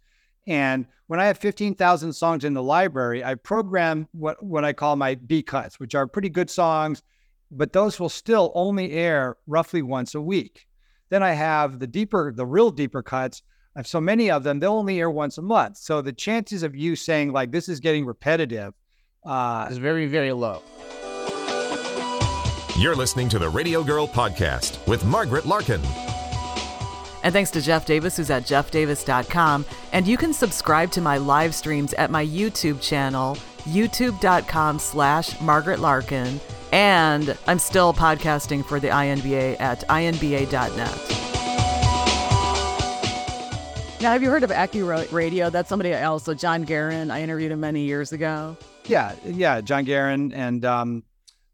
And when I have 15,000 songs in the library, I program what, what I call my B cuts, which are pretty good songs, but those will still only air roughly once a week. Then I have the deeper, the real deeper cuts I have so many of them, they'll only air once a month. So the chances of you saying like this is getting repetitive uh, is very, very low. You're listening to the Radio Girl Podcast with Margaret Larkin. And thanks to Jeff Davis, who's at jeffdavis.com. And you can subscribe to my live streams at my YouTube channel, youtube.com slash Margaret Larkin. And I'm still podcasting for the INBA at inba.net. Now, have you heard of AccuRadio? That's somebody else. So John Guerin, I interviewed him many years ago. Yeah, yeah, John Guerin, and um,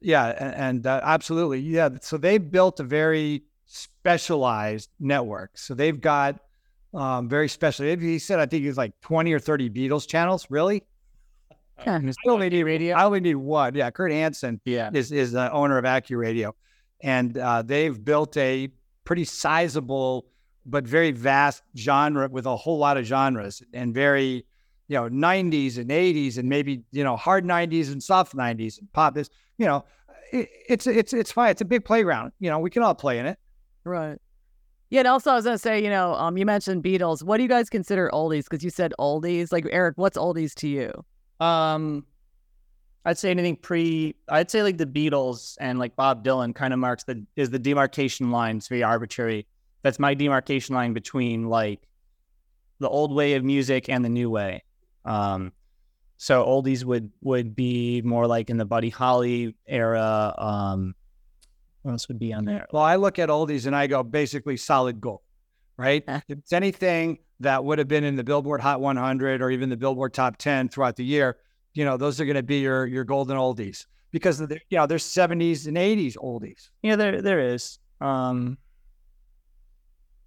yeah, and, and uh, absolutely, yeah. So they built a very specialized network. So they've got um, very special. He said, I think it's like twenty or thirty Beatles channels. Really? Yeah, I only need radio. I only need one. Yeah, Kurt Hanson. Yeah. is is the owner of AccuRadio, and uh, they've built a pretty sizable but very vast genre with a whole lot of genres and very you know 90s and 80s and maybe you know hard 90s and soft 90s and pop is you know it, it's it's it's fine it's a big playground you know we can all play in it right yeah, and also I was gonna say, you know, um, you mentioned Beatles. What do you guys consider oldies? Because you said oldies. Like Eric, what's oldies to you? Um, I'd say anything pre. I'd say like the Beatles and like Bob Dylan kind of marks the is the demarcation line. It's very arbitrary. That's my demarcation line between like the old way of music and the new way. Um, so oldies would would be more like in the Buddy Holly era. Um, what else would be on there? Well, I look at oldies and I go basically solid gold, right? if it's anything that would have been in the Billboard Hot 100 or even the Billboard Top 10 throughout the year, you know, those are going to be your your golden oldies because you know there's 70s and 80s oldies. Yeah, there there is. Um,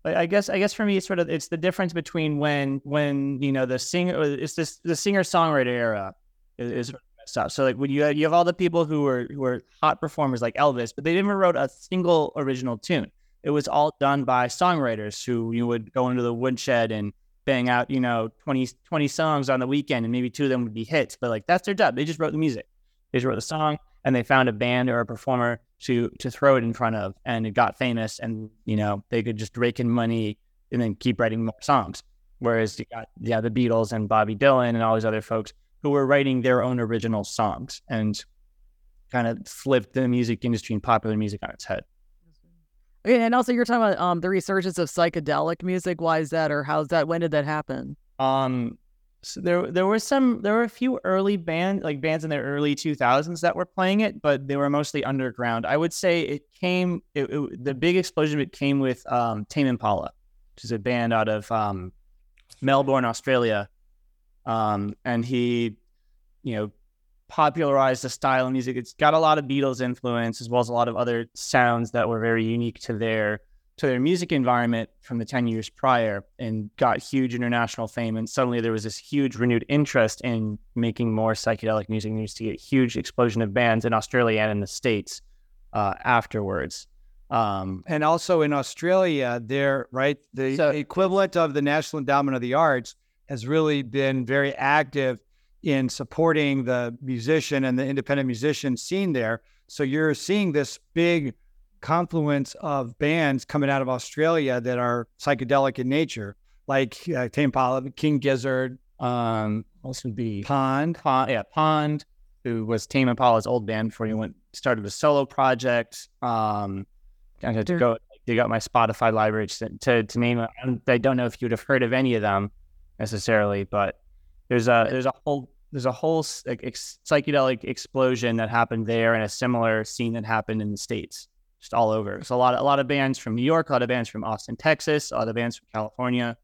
I guess I guess for me it's sort of it's the difference between when when you know the singer uh, it's this the singer songwriter era is, is messed up. So like when you have, you have all the people who were who were hot performers like Elvis, but they never wrote a single original tune. It was all done by songwriters who you would go into the woodshed and bang out you know 20, 20 songs on the weekend, and maybe two of them would be hits. But like that's their job. They just wrote the music. They just wrote the song, and they found a band or a performer to to throw it in front of, and it got famous, and you know they could just rake in money and then keep writing more songs. Whereas you got yeah the Beatles and Bobby Dylan and all these other folks who were writing their own original songs and kind of flipped the music industry and popular music on its head. Okay, and also you're talking about um, the resurgence of psychedelic music. Why is that, or how's that? When did that happen? Um, so there there were some there were a few early band like bands in the early 2000s that were playing it but they were mostly underground. I would say it came it, it, the big explosion it came with um, tame impala which is a band out of um, melbourne australia. Um, and he you know popularized the style of music. It's got a lot of beatles influence as well as a lot of other sounds that were very unique to their to their music environment from the 10 years prior and got huge international fame. And suddenly there was this huge renewed interest in making more psychedelic music. And you used to get a huge explosion of bands in Australia and in the States uh, afterwards. Um, and also in Australia, there, right, the so, equivalent of the National Endowment of the Arts has really been very active in supporting the musician and the independent musician scene there. So you're seeing this big confluence of bands coming out of Australia that are psychedelic in nature, like uh, Tame Impala, King Gizzard, um, also be Pond, Pond, yeah, Pond, who was Tame Impala's old band before he went started a solo project. Um, I had to go. You got my Spotify library to to, to name. I don't know if you'd have heard of any of them necessarily, but there's a there's a whole there's a whole like, ex- psychedelic explosion that happened there, and a similar scene that happened in the states just all over. So a lot of a lot of bands from New York, a lot of bands from Austin, Texas, a lot of bands from California.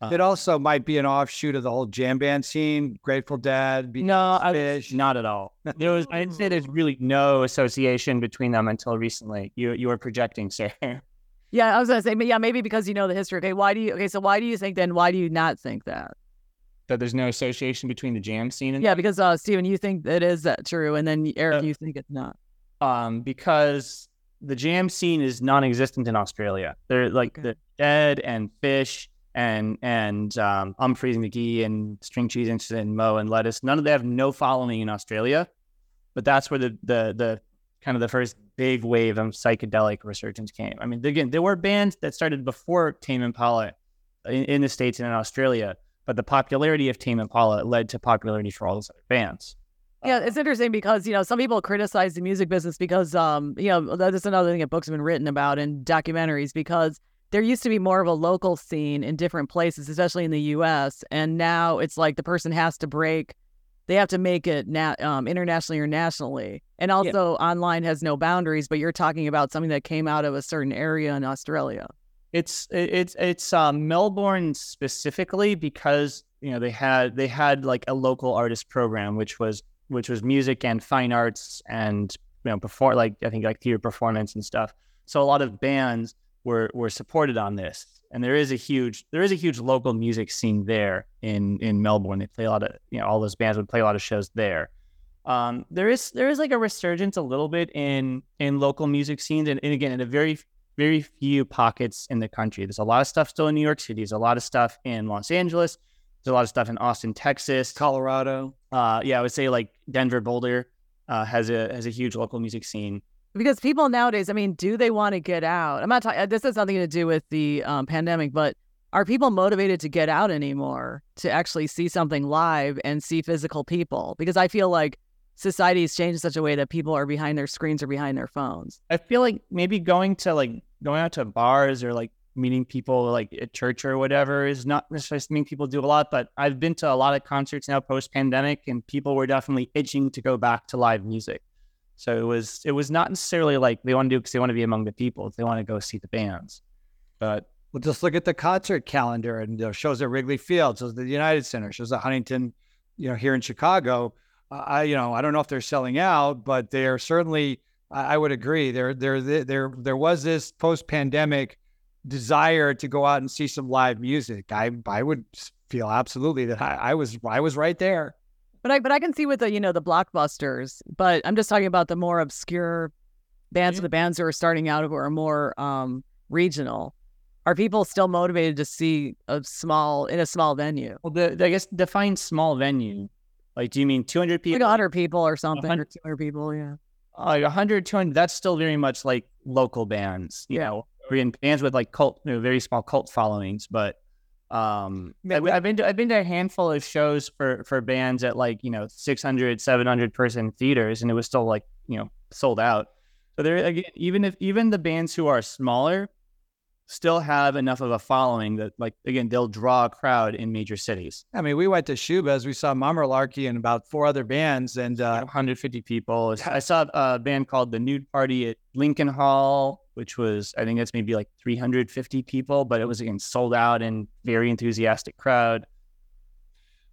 Uh, it also might be an offshoot of the whole jam band scene, Grateful Dead, Beach no, Phish. I, not at all. There was I'd say there's really no association between them until recently. You you were projecting, sir. Yeah, I was gonna say, yeah, maybe because you know the history. Okay, why do you? Okay, so why do you think then? Why do you not think that? That there's no association between the jam scene and yeah, because uh, Stephen, you think that is that true, and then Eric, uh, you think it's not. Um, because the jam scene is non-existent in Australia. They're like okay. the Dead and Phish and and um, Umphrey's McGee and String Cheese Incident and Mo and Lettuce. None of them have no following in Australia, but that's where the the the kind of the first big wave of psychedelic resurgence came. I mean, again, there were bands that started before Tame Impala in, in the states and in Australia. But the popularity of Tame Impala led to popularity for all those other bands. Yeah, it's interesting because you know some people criticize the music business because um you know that's another thing that books have been written about and documentaries because there used to be more of a local scene in different places, especially in the U.S. And now it's like the person has to break; they have to make it na- um, internationally or nationally. And also, yeah. online has no boundaries. But you're talking about something that came out of a certain area in Australia. It's it's it's um, Melbourne specifically because you know they had they had like a local artist program, which was which was music and fine arts and you know before like I think like theater performance and stuff. So a lot of bands were were supported on this, and there is a huge there is a huge local music scene there in in Melbourne. They play a lot of you know all those bands would play a lot of shows there. Um, there is there is like a resurgence a little bit in in local music scenes, and, and again in a very very few pockets in the country. There's a lot of stuff still in New York City. There's a lot of stuff in Los Angeles. There's a lot of stuff in Austin, Texas, Colorado. Uh, yeah, I would say like Denver, Boulder uh, has a has a huge local music scene. Because people nowadays, I mean, do they want to get out? I'm not talking. This has nothing to do with the um, pandemic, but are people motivated to get out anymore to actually see something live and see physical people? Because I feel like society has changed in such a way that people are behind their screens or behind their phones. I feel like maybe going to like going out to bars or like meeting people like at church or whatever is not necessarily something people do a lot, but I've been to a lot of concerts now post pandemic and people were definitely itching to go back to live music. So it was it was not necessarily like they want to do because they want to be among the people. They want to go see the bands. But well, just look at the concert calendar and the shows at Wrigley Field, shows at the United Center, shows at Huntington, you know, here in Chicago. I you know I don't know if they're selling out, but they are certainly. I would agree. There there there there was this post pandemic desire to go out and see some live music. I I would feel absolutely that I, I was I was right there. But I but I can see with the you know the blockbusters. But I'm just talking about the more obscure bands, yeah. the bands who are starting out who are more um, regional. Are people still motivated to see a small in a small venue? Well, the, the I guess define small venue. Like, do you mean 200 people? Like 100 people or something, 100, or 200 people, yeah. Like 100, 200, that's still very much like local bands, you yeah. know, in bands with like cult, you know, very small cult followings. But um, I, have been to, I've been to a handful of shows for for bands at like you know 600, 700 person theaters, and it was still like you know sold out. So there again, even if even the bands who are smaller still have enough of a following that like again they'll draw a crowd in major cities. I mean, we went to Schubas, we saw Mama Larky and about four other bands, and uh, 150 people. I saw a band called the Nude Party at Lincoln Hall which was I think that's maybe like 350 people, but it was again sold out and very enthusiastic crowd.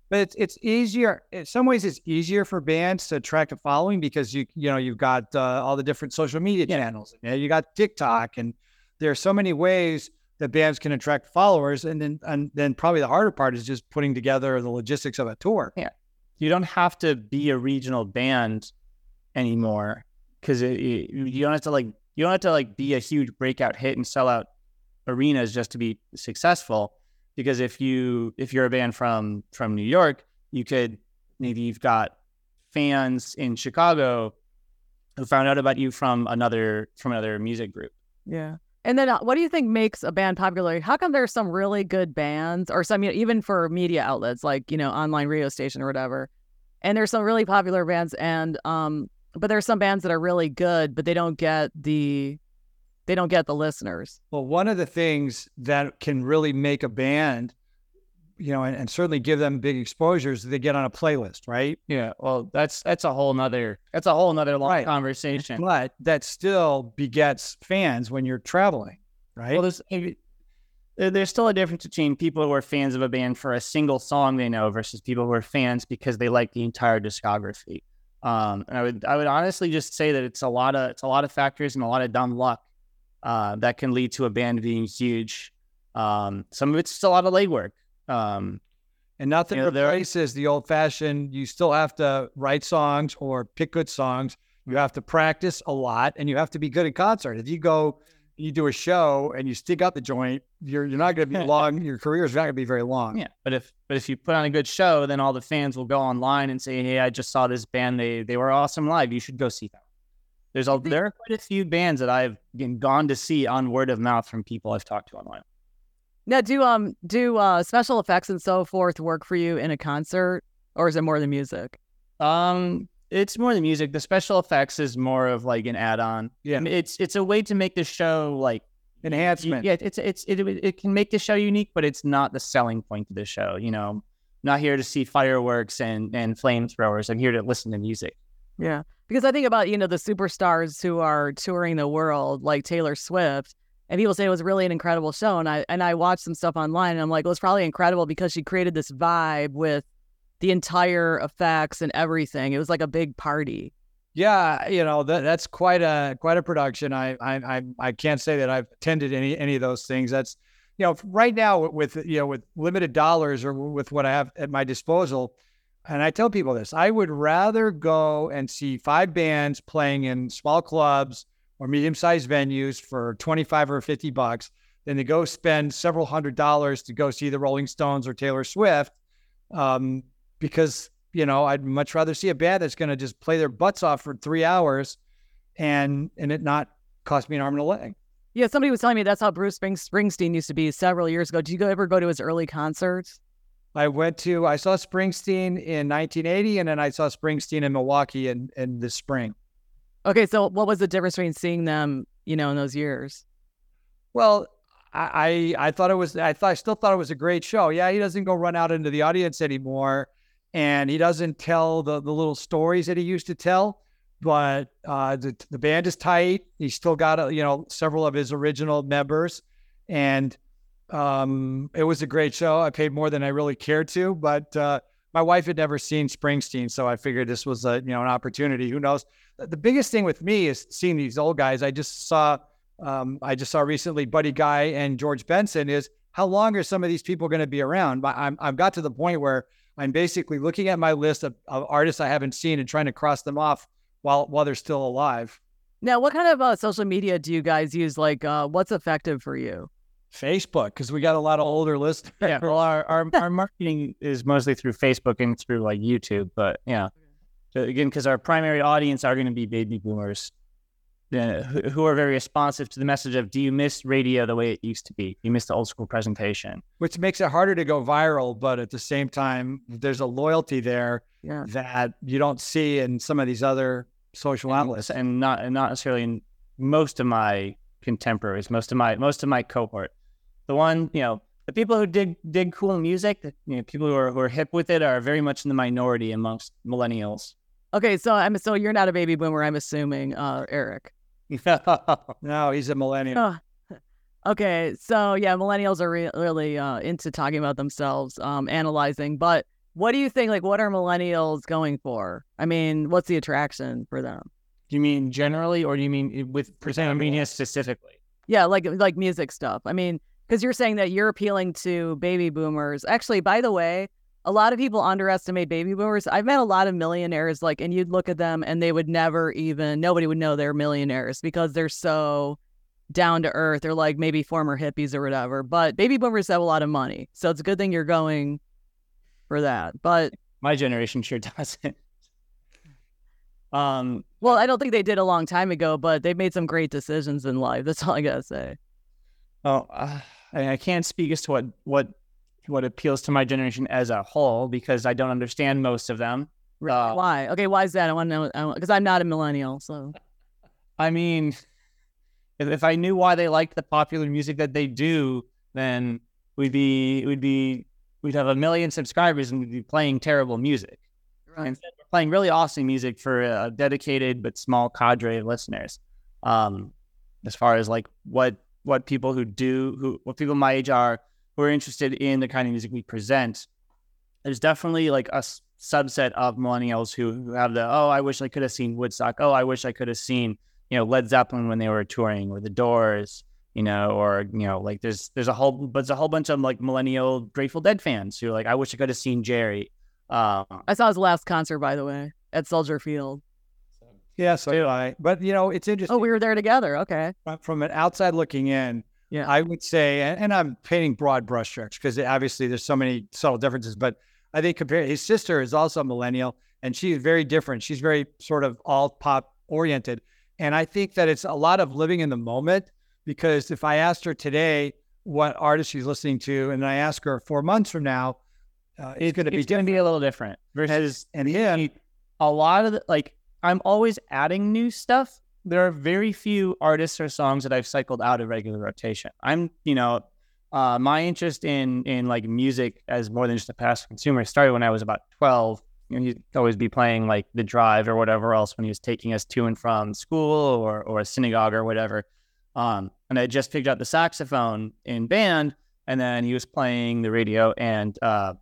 But it's it's easier in some ways. It's easier for bands to attract a following because you you know you've got uh, all the different social media yeah. channels. You, know, you got TikTok, and there are so many ways that bands can attract followers. And then and then probably the harder part is just putting together the logistics of a tour. Yeah, you don't have to be a regional band anymore because you don't have to like you don't have to like be a huge breakout hit and sell out arenas just to be successful. Because if you if you're a band from from New York, you could maybe you've got fans in Chicago who found out about you from another from another music group. Yeah. And then, uh, what do you think makes a band popular? How come there's some really good bands, or some you know, even for media outlets like you know online radio station or whatever, and there's some really popular bands, and um, but there's some bands that are really good, but they don't get the they don't get the listeners. Well, one of the things that can really make a band, you know, and, and certainly give them big exposures, they get on a playlist, right? Yeah. Well, that's that's a whole nother that's a whole nother long right. conversation. But that still begets fans when you're traveling, right? Well, there's there's still a difference between people who are fans of a band for a single song they know versus people who are fans because they like the entire discography. Um, and I would I would honestly just say that it's a lot of it's a lot of factors and a lot of dumb luck uh, that can lead to a band being huge. Um, some of it's just a lot of legwork. Um, and nothing you know, replaces the old fashioned. You still have to write songs or pick good songs. You have to practice a lot, and you have to be good at concert. If you go you do a show and you stick out the joint, you're you're not going to be long. Your career is not going to be very long. Yeah, but if but if you put on a good show, then all the fans will go online and say, "Hey, I just saw this band. They they were awesome live. You should go see them." There's a there are quite a few bands that I've gone to see on word of mouth from people I've talked to online. Now, do um do uh special effects and so forth work for you in a concert, or is it more the music? Um, it's more the music. The special effects is more of like an add-on. Yeah. It's it's a way to make the show like Enhancement. Yeah, it's it's it, it can make the show unique, but it's not the selling point of the show. You know, I'm not here to see fireworks and and flamethrowers. I'm here to listen to music. Yeah, because I think about you know the superstars who are touring the world, like Taylor Swift, and people say it was really an incredible show. And I and I watched some stuff online, and I'm like, well, it's probably incredible because she created this vibe with the entire effects and everything. It was like a big party. Yeah, you know that that's quite a quite a production. I I I, can't say that I've attended any any of those things. That's you know right now with you know with limited dollars or with what I have at my disposal, and I tell people this: I would rather go and see five bands playing in small clubs or medium sized venues for twenty five or fifty bucks than to go spend several hundred dollars to go see the Rolling Stones or Taylor Swift, um, because you know, I'd much rather see a band that's going to just play their butts off for three hours, and and it not cost me an arm and a leg. Yeah, somebody was telling me that's how Bruce Spring- Springsteen used to be several years ago. Did you ever go to his early concerts? I went to I saw Springsteen in 1980, and then I saw Springsteen in Milwaukee in in the spring. Okay, so what was the difference between seeing them, you know, in those years? Well, I I, I thought it was I thought I still thought it was a great show. Yeah, he doesn't go run out into the audience anymore, and he doesn't tell the the little stories that he used to tell. But uh, the the band is tight. He's still got uh, you know several of his original members, and um, it was a great show. I paid more than I really cared to, but uh, my wife had never seen Springsteen, so I figured this was a you know an opportunity. Who knows? The biggest thing with me is seeing these old guys. I just saw um, I just saw recently Buddy Guy and George Benson. Is how long are some of these people going to be around? I'm I've got to the point where I'm basically looking at my list of, of artists I haven't seen and trying to cross them off while while they're still alive. Now, what kind of uh, social media do you guys use? Like, uh, what's effective for you? Facebook, because we got a lot of older listeners. Yeah, well, our, our our marketing is mostly through Facebook and through like YouTube, but yeah, so again, because our primary audience are going to be baby boomers, uh, who, who are very responsive to the message of "Do you miss radio the way it used to be? You miss the old school presentation." which makes it harder to go viral. But at the same time, there's a loyalty there Yeah. that you don't see in some of these other social outlets. and not and not necessarily in most of my contemporaries, most of my most of my cohort. The one, you know, the people who dig dig cool music, the, you know, people who are who are hip with it are very much in the minority amongst millennials. Okay, so I'm so you're not a baby boomer, I'm assuming, uh, Eric. No, No, he's a millennial. Oh, okay, so yeah, millennials are re- really uh, into talking about themselves, um, analyzing. But what do you think? Like, what are millennials going for? I mean, what's the attraction for them? do you mean generally, or do you mean i- with Armenia specifically? Yeah, like like music stuff. I mean, because you're saying that you're appealing to baby boomers. Actually, by the way, a lot of people underestimate baby boomers. I've met a lot of millionaires, like, and you'd look at them and they would never even nobody would know they're millionaires because they're so down to earth. They're like maybe former hippies or whatever. But baby boomers have a lot of money, so it's a good thing you're going for that. But My generation sure doesn't. Um, well, I don't think they did a long time ago, but they've made some great decisions in life. That's all I gotta say. Oh, uh, I, I can't speak as to what what what appeals to my generation as a whole because I don't understand most of them. Uh, why? Okay, why is that? I want to know because I'm not a millennial, so. I mean, if, if I knew why they liked the popular music that they do, then we'd be we'd be we'd have a million subscribers and we'd be playing terrible music. Right. Instead, we're playing really awesome music for a dedicated but small cadre of listeners. Um, as far as like what what people who do who what people my age are who are interested in the kind of music we present, there's definitely like a subset of millennials who, who have the oh I wish I could have seen Woodstock oh I wish I could have seen you know Led Zeppelin when they were touring or the Doors you know or you know like there's there's a whole but there's a whole bunch of like millennial Grateful Dead fans who are like I wish I could have seen Jerry. Um, I saw his last concert, by the way, at Soldier Field. Yeah, so do I. But you know, it's interesting. Oh, we were there together. Okay. from- from an outside looking in, Yeah. I would say, and, and I'm painting broad brushstrokes because obviously there's so many subtle differences. But I think compared, his sister is also a millennial, and she's very different. She's very sort of all pop oriented, and I think that it's a lot of living in the moment. Because if I asked her today, what artist she's listening to, and I ask her four months from now, uh, it's going to be going to be a little different versus and him. a lot of the, like I'm always adding new stuff. There are very few artists or songs that I've cycled out of regular rotation. I'm, you know, uh, my interest in in like music as more than just a passive consumer started when I was about 12. You know, he'd always be playing like the drive or whatever else when he was taking us to and from school or or a synagogue or whatever. Um, and I just picked up the saxophone in band, and then he was playing the radio, and uh,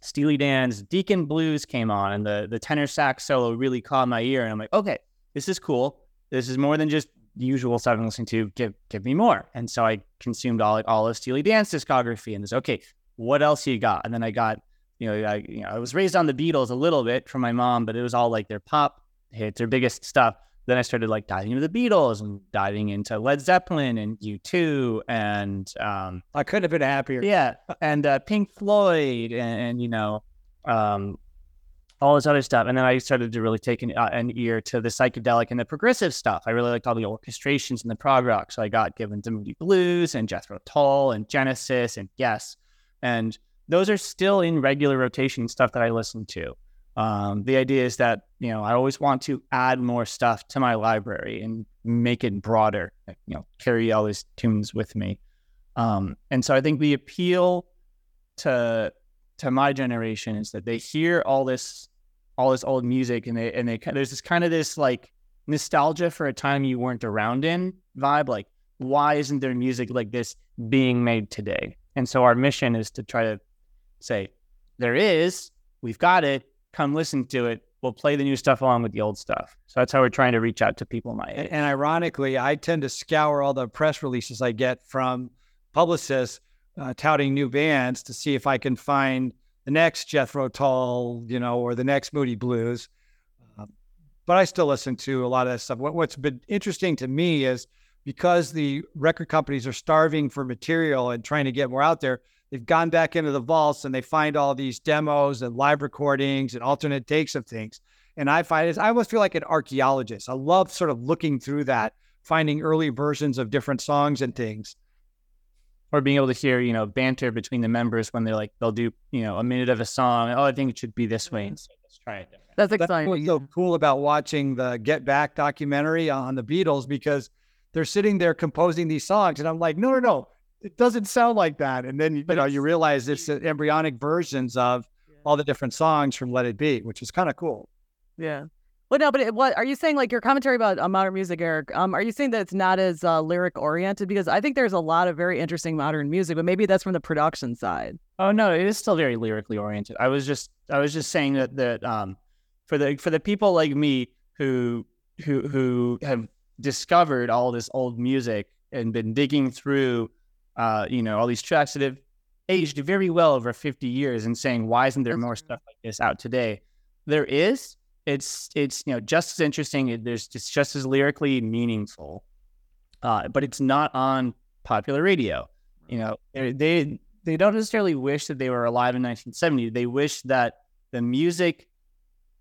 Steely Dan's Deacon Blues came on, and the the tenor sax solo really caught my ear, and I'm like, okay, this is cool. This is more than just usual stuff I'm listening to. Give give me more. And so I consumed all all of Steely Dan's discography, and this okay, what else you got? And then I got, you know, I you know I was raised on the Beatles a little bit from my mom, but it was all like their pop hits, their biggest stuff. Then I started like diving into the Beatles and diving into Led Zeppelin and U2 and um, I couldn't have been happier. yeah, and uh, Pink Floyd, and, and you know, um, all this other stuff. And then I started to really take an, uh, an ear to the psychedelic and the progressive stuff. I really liked all the orchestrations and the prog rock. So I got given to Moody Blues and Jethro Tull and Genesis and Yes, and those are still in regular rotation stuff that I listen to. Um, the idea is that you know I always want to add more stuff to my library and make it broader. You know, carry all these tunes with me. Um, and so I think the appeal to to my generation is that they hear all this all this old music and they and they there's this kind of this like nostalgia for a time you weren't around in vibe. Like, why isn't there music like this being made today? And so our mission is to try to say there is, we've got it. Come listen to it. We'll play the new stuff along with the old stuff. So that's how we're trying to reach out to people my age. And, and ironically, I tend to scour all the press releases I get from publicists uh, touting new bands to see if I can find the next Jethro Tull, you know, or the next Moody Blues. Uh, but I still listen to a lot of that stuff. What, what's been interesting to me is because the record companies are starving for material and trying to get more out there, they've gone back into the vaults and they find all these demos and live recordings and alternate takes of things. And I find it, I almost feel like an archaeologist. I love sort of looking through that, finding early versions of different songs and things. Or being able to hear, you know, banter between the members when they're like, they'll do, you know, a minute of a song. Oh, I think it should be this way. And mm-hmm. so let's try it different. That's That's exciting. what's so cool about watching the Get Back documentary on the Beatles because they're sitting there composing these songs, and I'm like, no, no, no, it doesn't sound like that. And then you know you realize it's the embryonic versions of all the different songs from Let It Be, which is kind of cool. Yeah. Well, no, but it, what are you saying? Like your commentary about uh, modern music, Eric? Um, are you saying that it's not as uh, lyric oriented? Because I think there's a lot of very interesting modern music, but maybe that's from the production side. Oh no, it is still very lyrically oriented. I was just I was just saying that that um for the for the people like me who who who have discovered all this old music and been digging through uh you know all these tracks that have aged very well over 50 years and saying why isn't there more stuff like this out today? There is. It's it's you know just as interesting. There's just just as lyrically meaningful, uh, but it's not on popular radio. You know, they they they don't necessarily wish that they were alive in 1970. They wish that the music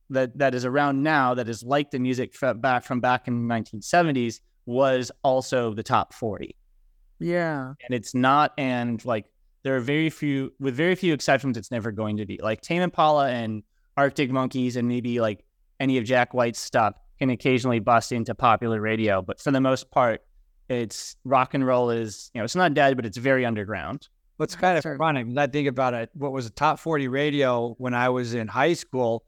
that that is around now, that is like the music from back from back in the 1970s, was also the top 40. Yeah. And it's not. And like there are very few, with very few exceptions, it's never going to be. Like Tame Impala and Arctic Monkeys and maybe like any of Jack White's stuff can occasionally bust into popular radio, but for the most part, it's rock and roll is you know it's not dead, but it's very underground. What's kind of Sure. ironic, when I think about it, what was a top 40 radio when I was in high school,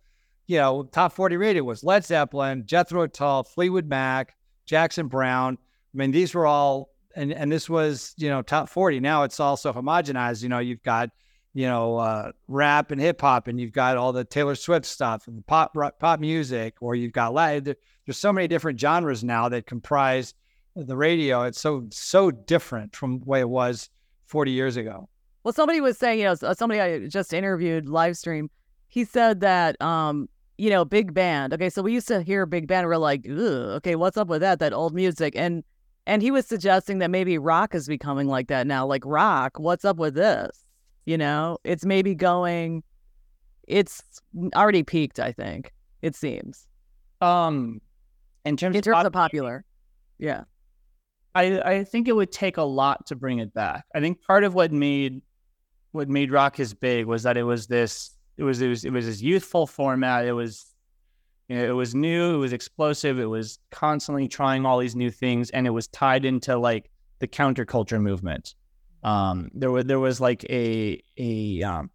you know, top 40 radio was Led Zeppelin, Jethro Tull, Fleetwood Mac, Jackson Browne. I mean, these were all, and, and this was, you know, top 40. Now it's also homogenized. You know, you've got, you know, uh, rap and hip hop, and you've got all the Taylor Swift stuff and pop rock, pop music, or you've got Latin. There's so many different genres now that comprise the radio. It's so, so different from the way it was 40 years ago. Well, somebody was saying, you know, somebody I just interviewed live stream, he said that, um, you know, big band. Okay, so we used to hear big band. We're like, okay, what's up with that? That old music, and and he was suggesting that maybe rock is becoming like that now. Like rock, what's up with this? You know, it's maybe going. It's already peaked. I think it seems Um, in terms, in of terms pop- of popular. Yeah. I, I think it would take a lot to bring it back. I think part of what made what made rock as big was that it was this it was it was it was this youthful format. It was you know, it was new, it was explosive, it was constantly trying all these new things, and it was tied into like the counterculture movement. Um, there was there was like a a um,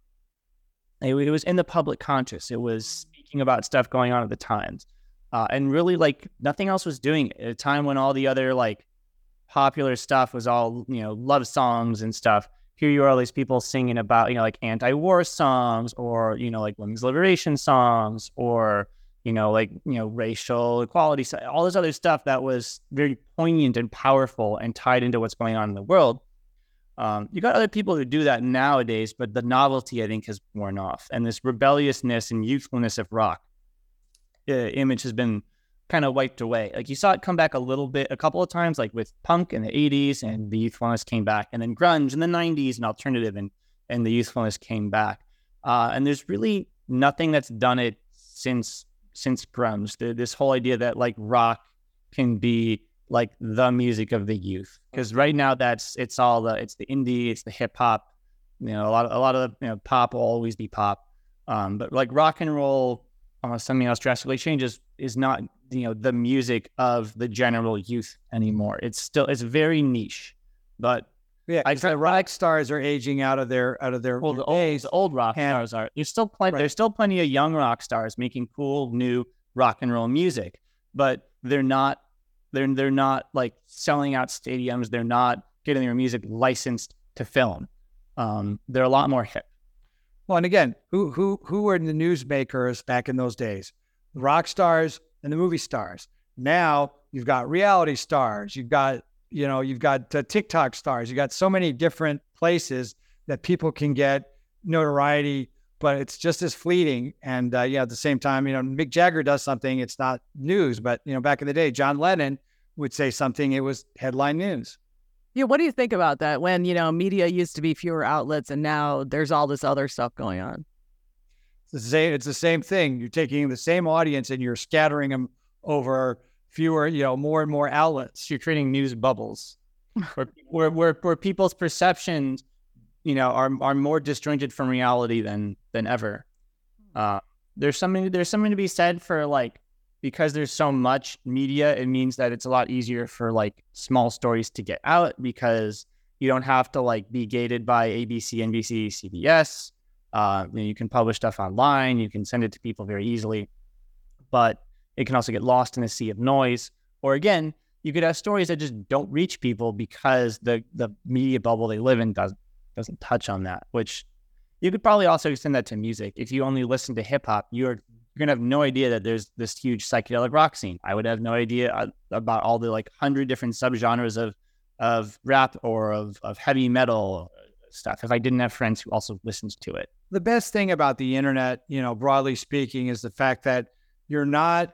it, it was in the public conscious. It was speaking about stuff going on at the times, uh, and really like nothing else was doing it at a time when all the other like popular stuff was all you know love songs and stuff here you are all these people singing about you know like anti-war songs or you know like women's liberation songs or you know like you know racial equality all this other stuff that was very poignant and powerful and tied into what's going on in the world um, you got other people who do that nowadays but the novelty i think has worn off and this rebelliousness and youthfulness of rock uh, image has been kind of wiped away. Like you saw it come back a little bit, a couple of times, like with punk in the 80s and the youthfulness came back, and then grunge in the 90s and alternative and, and the youthfulness came back. Uh, and there's really nothing that's done it since since grunge. The, this whole idea that like rock can be like the music of the youth, because right now that's it's all the it's the indie, it's the hip hop. You know, a lot of a lot of you know pop will always be pop, um, but like rock and roll, unless something else drastically changes, is not you know the music of the general youth anymore. It's still it's very niche, but yeah, I the rock stars are aging out of their out of their well, the old, the old rock and, stars are. There's still plenty. Right. There's still plenty of young rock stars making cool new rock and roll music, but they're not. They're they're not like selling out stadiums. They're not getting their music licensed to film. Um, they're a lot more hip. Well, and again, who who who were the newsmakers back in those days? Rock stars and the movie stars. Now you've got reality stars, you've got you know you've got uh, TikTok stars, you got so many different places that people can get notoriety, but it's just as fleeting. And uh, yeah, at the same time, you know, Mick Jagger does something, it's not news, but you know, back in the day, John Lennon would say something, it was headline news. Yeah, what do you think about that? When you know media used to be fewer outlets, and now there's all this other stuff going on. It's the same. It's the same thing. You're taking the same audience and you're scattering them over fewer, you know, more and more outlets. You're creating news bubbles where, where, where, where people's perceptions, you know, are are more disjointed from reality than than ever. Uh, there's something there's something to be said for like because there's so much media. It means that it's a lot easier for like small stories to get out because you don't have to like be gated by ABC, NBC, CBS uh, you, can publish stuff online, you can send it to people very easily, but it can also get lost in a sea of noise. Or again, you could have stories that just don't reach people because the the media bubble they live in doesn't doesn't touch on that. Which you could probably also extend that to music. If you only listen to hip hop, you're you're gonna have no idea that there's this huge psychedelic rock scene. I would have no idea uh, about all the like hundred different subgenres of of rap or of of heavy metal stuff if I didn't have friends who also listened to it. The best thing about the internet, you know, broadly speaking, is the fact that you're not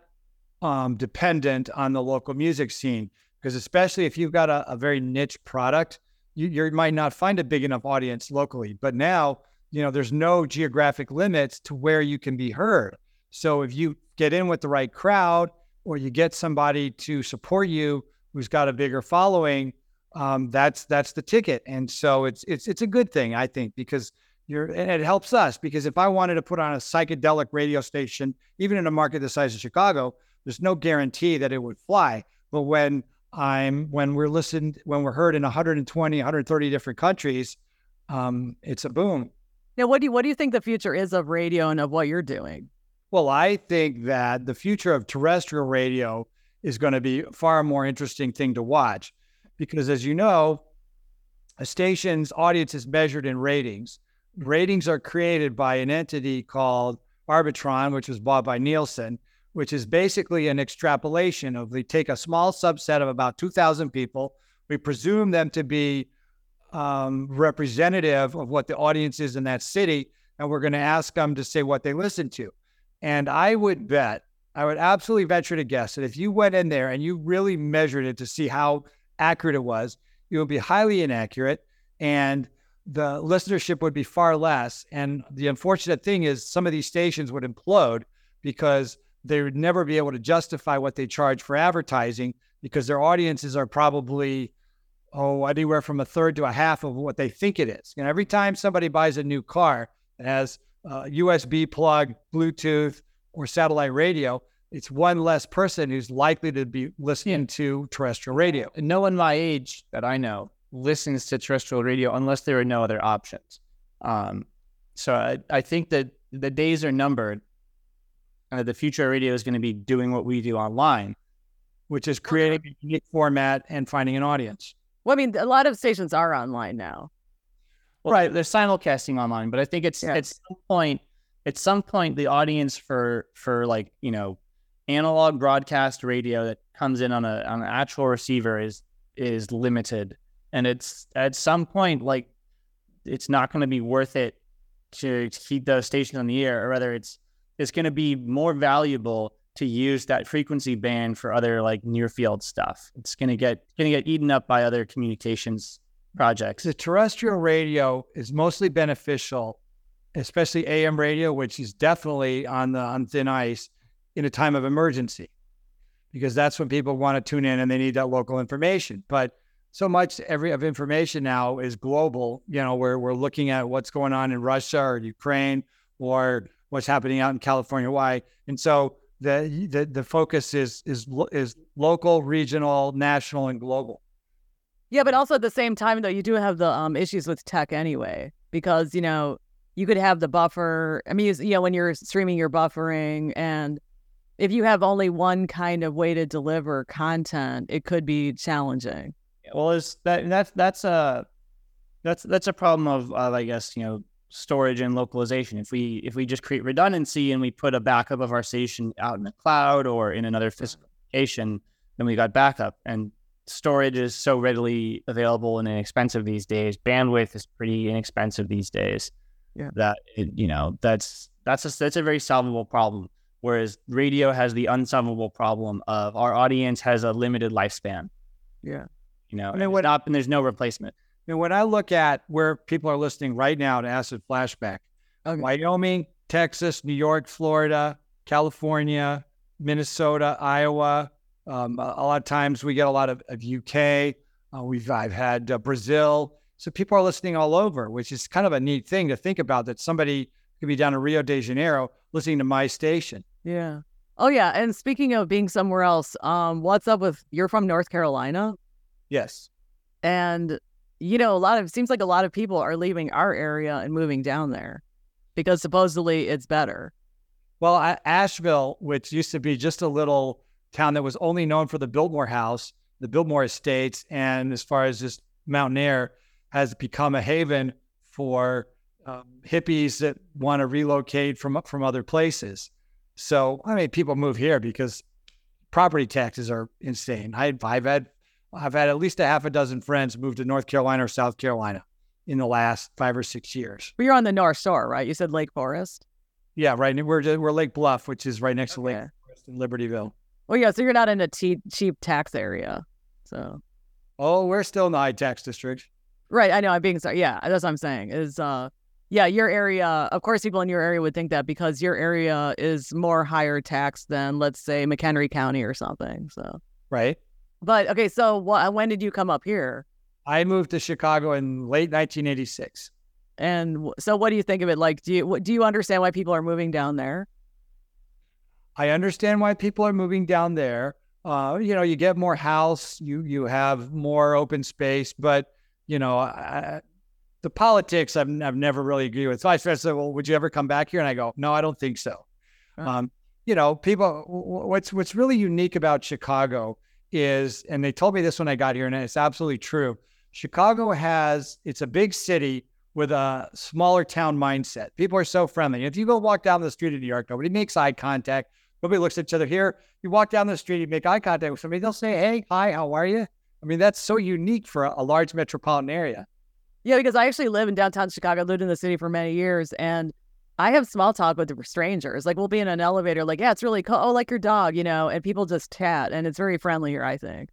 um, dependent on the local music scene. Because especially if you've got a, a very niche product, you, you might not find a big enough audience locally. But now, you know, there's no geographic limits to where you can be heard. So if you get in with the right crowd, or you get somebody to support you who's got a bigger following, um, that's that's the ticket. And so it's it's it's a good thing, I think, because you're and it helps us because if I wanted to put on a psychedelic radio station, even in a market the size of Chicago, there's no guarantee that it would fly. But when I'm when we're listened, when we're heard in 120, 130 different countries, um, it's a boom. Now, what do you what do you think the future is of radio and of what you're doing? Well, I think that the future of terrestrial radio is going to be far more interesting thing to watch because as you know, a station's audience is measured in ratings. Ratings are created by an entity called Arbitron, which was bought by Nielsen, which is basically an extrapolation of we take a small subset of about 2,000 people, we presume them to be um, representative of what the audience is in that city, and we're going to ask them to say what they listen to. And I would bet, I would absolutely venture to guess that if you went in there and you really measured it to see how accurate it was, it would be highly inaccurate and the listenership would be far less. And the unfortunate thing is, some of these stations would implode because they would never be able to justify what they charge for advertising because their audiences are probably oh anywhere from a third to a half of what they think it is. And every time somebody buys a new car that has a USB plug, Bluetooth, or satellite radio, it's one less person who's likely to be listening to terrestrial radio. And no one my age that I know listens to terrestrial radio unless there are no other options. Um, so I, I think that the days are numbered. And that the future of radio is going to be doing what we do online. which is creating a unique format and finding an audience. Well, I mean, a lot of stations are online now. Right. They're simulcasting online, but I think it's Yeah. at some point, at some point, the audience for for like you know, analog broadcast radio that comes in on a on an actual receiver is is limited, and it's at some point like it's not going to be worth it to keep those stations on the air, or rather, it's it's going to be more valuable to use that frequency band for other like near field stuff. It's going to get going to get eaten up by other communications projects. The terrestrial radio is mostly beneficial, especially AM radio, which is definitely on the on thin ice in a time of emergency, because that's when people want to tune in and they need that local information. But so much every of information now is global. You know, where we're looking at what's going on in Russia or Ukraine or what's happening out in California. Why? And so the the, the focus is is is local, regional, national, and global. Yeah, but also at the same time, though, you do have the um, issues with tech anyway, because you know you could have the buffer. I mean, you know, when you're streaming, you're buffering, and if you have only one kind of way to deliver content, it could be challenging. Well, is that that's that's a that's that's a problem of, of I guess you know storage and localization. If we if we just create redundancy and we put a backup of our station out in the cloud or in another physical location, then we got backup. And storage is so readily available and inexpensive these days. Bandwidth is pretty inexpensive these days. Yeah. That it, you know that's that's a that's a very solvable problem. Whereas radio has the unsolvable problem of our audience has a limited lifespan. Yeah. You know, I mean, and, what- it's not, and there's no replacement. And when I look at where people are listening right now to Acid Flashback, Okay. Wyoming, Texas, New York, Florida, California, Minnesota, Iowa. Um, a, a lot of times we get a lot of, of UK. Uh, we've I've had uh, Brazil. So people are listening all over, which is kind of a neat thing to think about. That somebody could be down in Rio de Janeiro listening to my station. Yeah. Oh yeah. And speaking of being somewhere else, um, what's up with you're from North Carolina, Yes. and you know a lot of seems like a lot of people are leaving our area and moving down there because supposedly it's better. Well, Asheville, which used to be just a little town that was only known for the Biltmore House, the Biltmore Estates, and as far as just mountain air, has become a haven for um, hippies that want to relocate from from other places. So, I mean, people move here because property taxes are insane. I, I've had I've had at least a half a dozen friends move to North Carolina or South Carolina in the last five or six years. But you're on the North Shore, right? You said Lake Forest. Yeah, right. We're we're Lake Bluff, which is right next to Lake Forest in Libertyville. Well, yeah. So you're not in a cheap cheap tax area. So Oh, we're still in the high tax district. right. I know. I'm being sorry. Yeah, that's what I'm saying. Is uh, yeah, your area. Of course, people in your area would think that because your area is more higher tax than, let's say, McHenry County or something. So, Right. but okay. So wh- when did you come up here? I moved to Chicago in late 1986. And so, what do you think of it? Like, do you do you understand why people are moving down there? I understand why people are moving down there. Uh, you know, you get more house, you you have more open space, but you know, I, the politics I've, I've never really agreed with. So I said, "Well, would you ever come back here?" And I go, "No, I don't think so." Oh. Um, you know, people. What's what's really unique about Chicago is, and they told me this when I got here, and it's absolutely true. Chicago has it's a big city with a smaller town mindset. People are so friendly. If you go walk down the street in New York, nobody makes eye contact. Nobody looks at each other. Here, you walk down the street, you make eye contact with somebody, they'll say, "Hey, hi, how are you?" I mean, that's so unique for a, a large metropolitan area. Yeah, because I actually live in downtown Chicago. I lived in the city for many years, and I have small talk with strangers. Like we'll be in an elevator, like, yeah, it's really cool. Oh, like your dog, you know, and people just chat, and it's very friendly here. I think.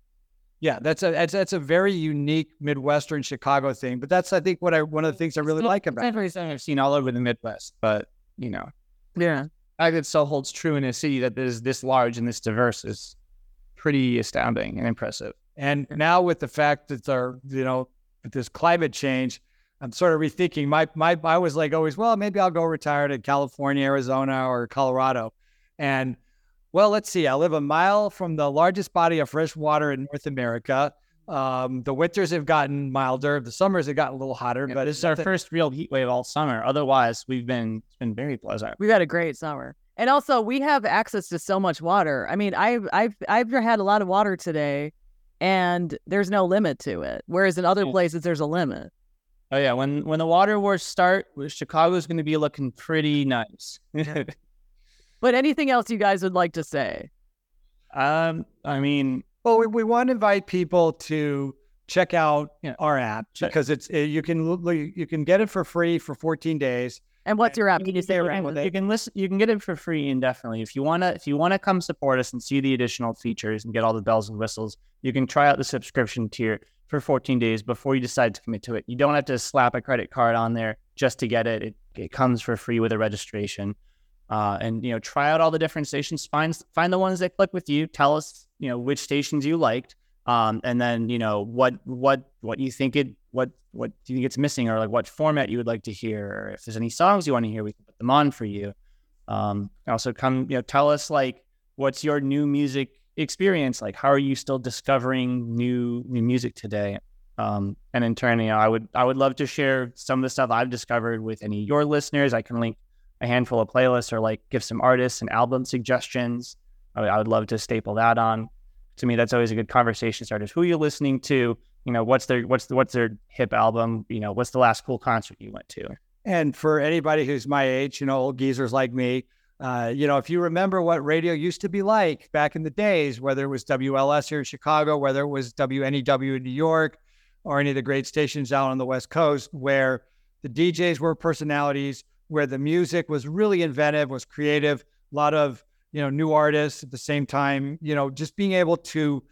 Yeah, that's a that's, that's a very unique Midwestern Chicago thing. But that's I think what I one of the things I really like about. it. That's I've seen all over the Midwest, but you know, Yeah. Think it still holds true in a city that is this large and this diverse is pretty astounding and impressive. And now with the fact that our, you know, with this climate change, I'm sort of rethinking my my I was like always, well, maybe I'll go retire to California, Arizona, or Colorado. And well, let's see. I live a mile from the largest body of fresh water in North America. Um, the winters have gotten milder. The summers have gotten a little hotter, Yeah, but this is our first real heat wave all summer. Otherwise, we've been it's been very pleasant. We've had a great summer. And also we have access to so much water. I mean, I've I've I've had a lot of water today and there's no limit to it. Whereas in other Yeah. places there's a limit. Oh yeah, when when the water wars start, Chicago's going to be looking pretty nice. But anything else you guys would like to say? um, I mean, Well, we, we want to invite people to check out Yeah. our app Check. because it's uh, you can you can get it for free for 14 days. And what's your app? Can you say it you right? can, you can listen. You can get it for free indefinitely. If you wanna, if you wanna come support us and see the additional features and get all the bells and whistles, you can try out the subscription tier for 14 days before you decide to commit to it. You don't have to slap a credit card on there just to get it. It, it comes for free with a registration. Uh, and you know, try out all the different stations. Find find the ones that click with you. Tell us, you know, which stations you liked, um, and then you know what what what you think it what what do you think it's missing, or like what format you would like to hear, or if there's any songs you want to hear, we can put them on for you. Um, also, come you know, tell us like what's your new music experience like. How are you still discovering new new music today? Um, and in turn, you know, I would I would love to share some of the stuff I've discovered with any of your listeners. I can link a handful of playlists or like give some artists and album suggestions. I, would- I would love to staple that on. To me, that's always a good conversation starter. Who are you listening to? You know, what's their what's the, what's their hip album? You know, what's the last cool concert you went to? And for anybody who's my age, you know, old geezers like me, uh, you know, if you remember what radio used to be like back in the days, whether it was WLS here in Chicago, whether it was WNEW in New York, or any of the great stations out on the West Coast, where the DJs were personalities, where the music was really inventive, was creative, a lot of you know new artists at the same time. You know, just being able to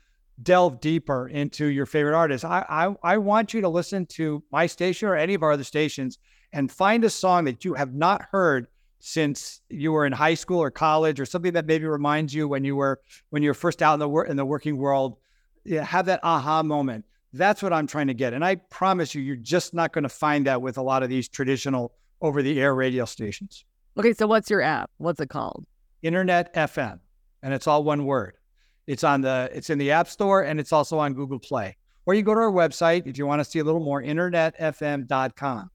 delve deeper into your favorite artists. I I, I want you to listen to my station or any of our other stations and find a song that you have not heard since you were in high school or college or something that maybe reminds you when you were when you were first out in the wor- in the working world yeah, have that aha moment that's what i'm trying to get and i promise you you're just not going to find that with a lot of these traditional over the air radio stations Okay, so what's your app? What's it called? InternetFM and it's all one word it's on the it's in the app store and it's also on google play or you go to our website if you want to see a little more internetfm.com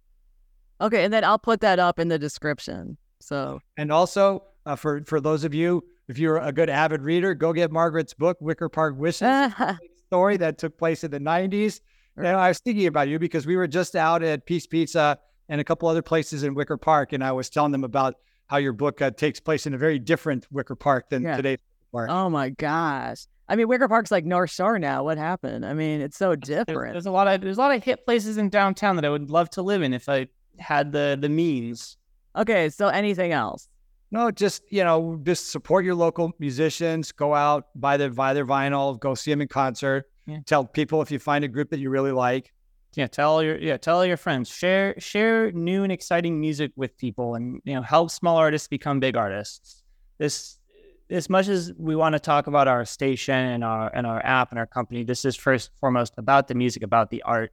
Okay, and then I'll put that up in the description. So And also, uh, for for those of you, if you're a good avid reader, go get Margaret's book, Wicker Park Wishes, story that took place in the 90s. And I was thinking about you because we were just out at Piece Pizza and a couple other places in Wicker Park, and I was telling them about how your book uh, takes place in a very different Wicker Park than Yeah. today's Wicker Park. oh my gosh. I mean, Wicker Park's like North Shore now. What happened? I mean, it's so There's, different. there's a lot of there's a lot of hip places in downtown that I would love to live in if I had the the means. Okay, so anything else? No, just you know, just support your local musicians. Go out, buy their buy their vinyl, go see them in concert. Yeah. Tell people if you find a group that you really like. Yeah, tell your yeah, tell your friends. Share share new and exciting music with people, and you know help small artists become big artists. This as much as we want to talk about our station and our and our app and our company, this is first and foremost about the music, about the art.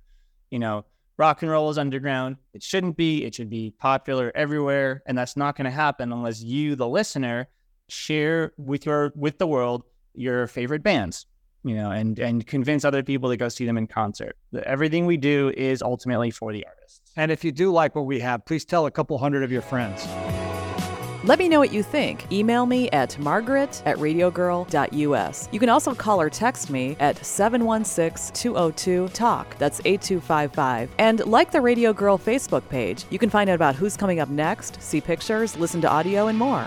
You know, rock and roll is underground. It shouldn't be. It should be popular everywhere, and that's not going to happen unless you, the listener, share with your with the world your favorite bands you know, and and convince other people to go see them in concert. Everything we do is ultimately for the artists. And if you do like what we have, please tell a couple hundred of your friends. Let me know what you think. Email me at margaret at radiogirl.us. You can also call or text me at 716 202 TALK. That's 8255. And like the Radiogirl Facebook page. You can find out about who's coming up next, see pictures, listen to audio, and more.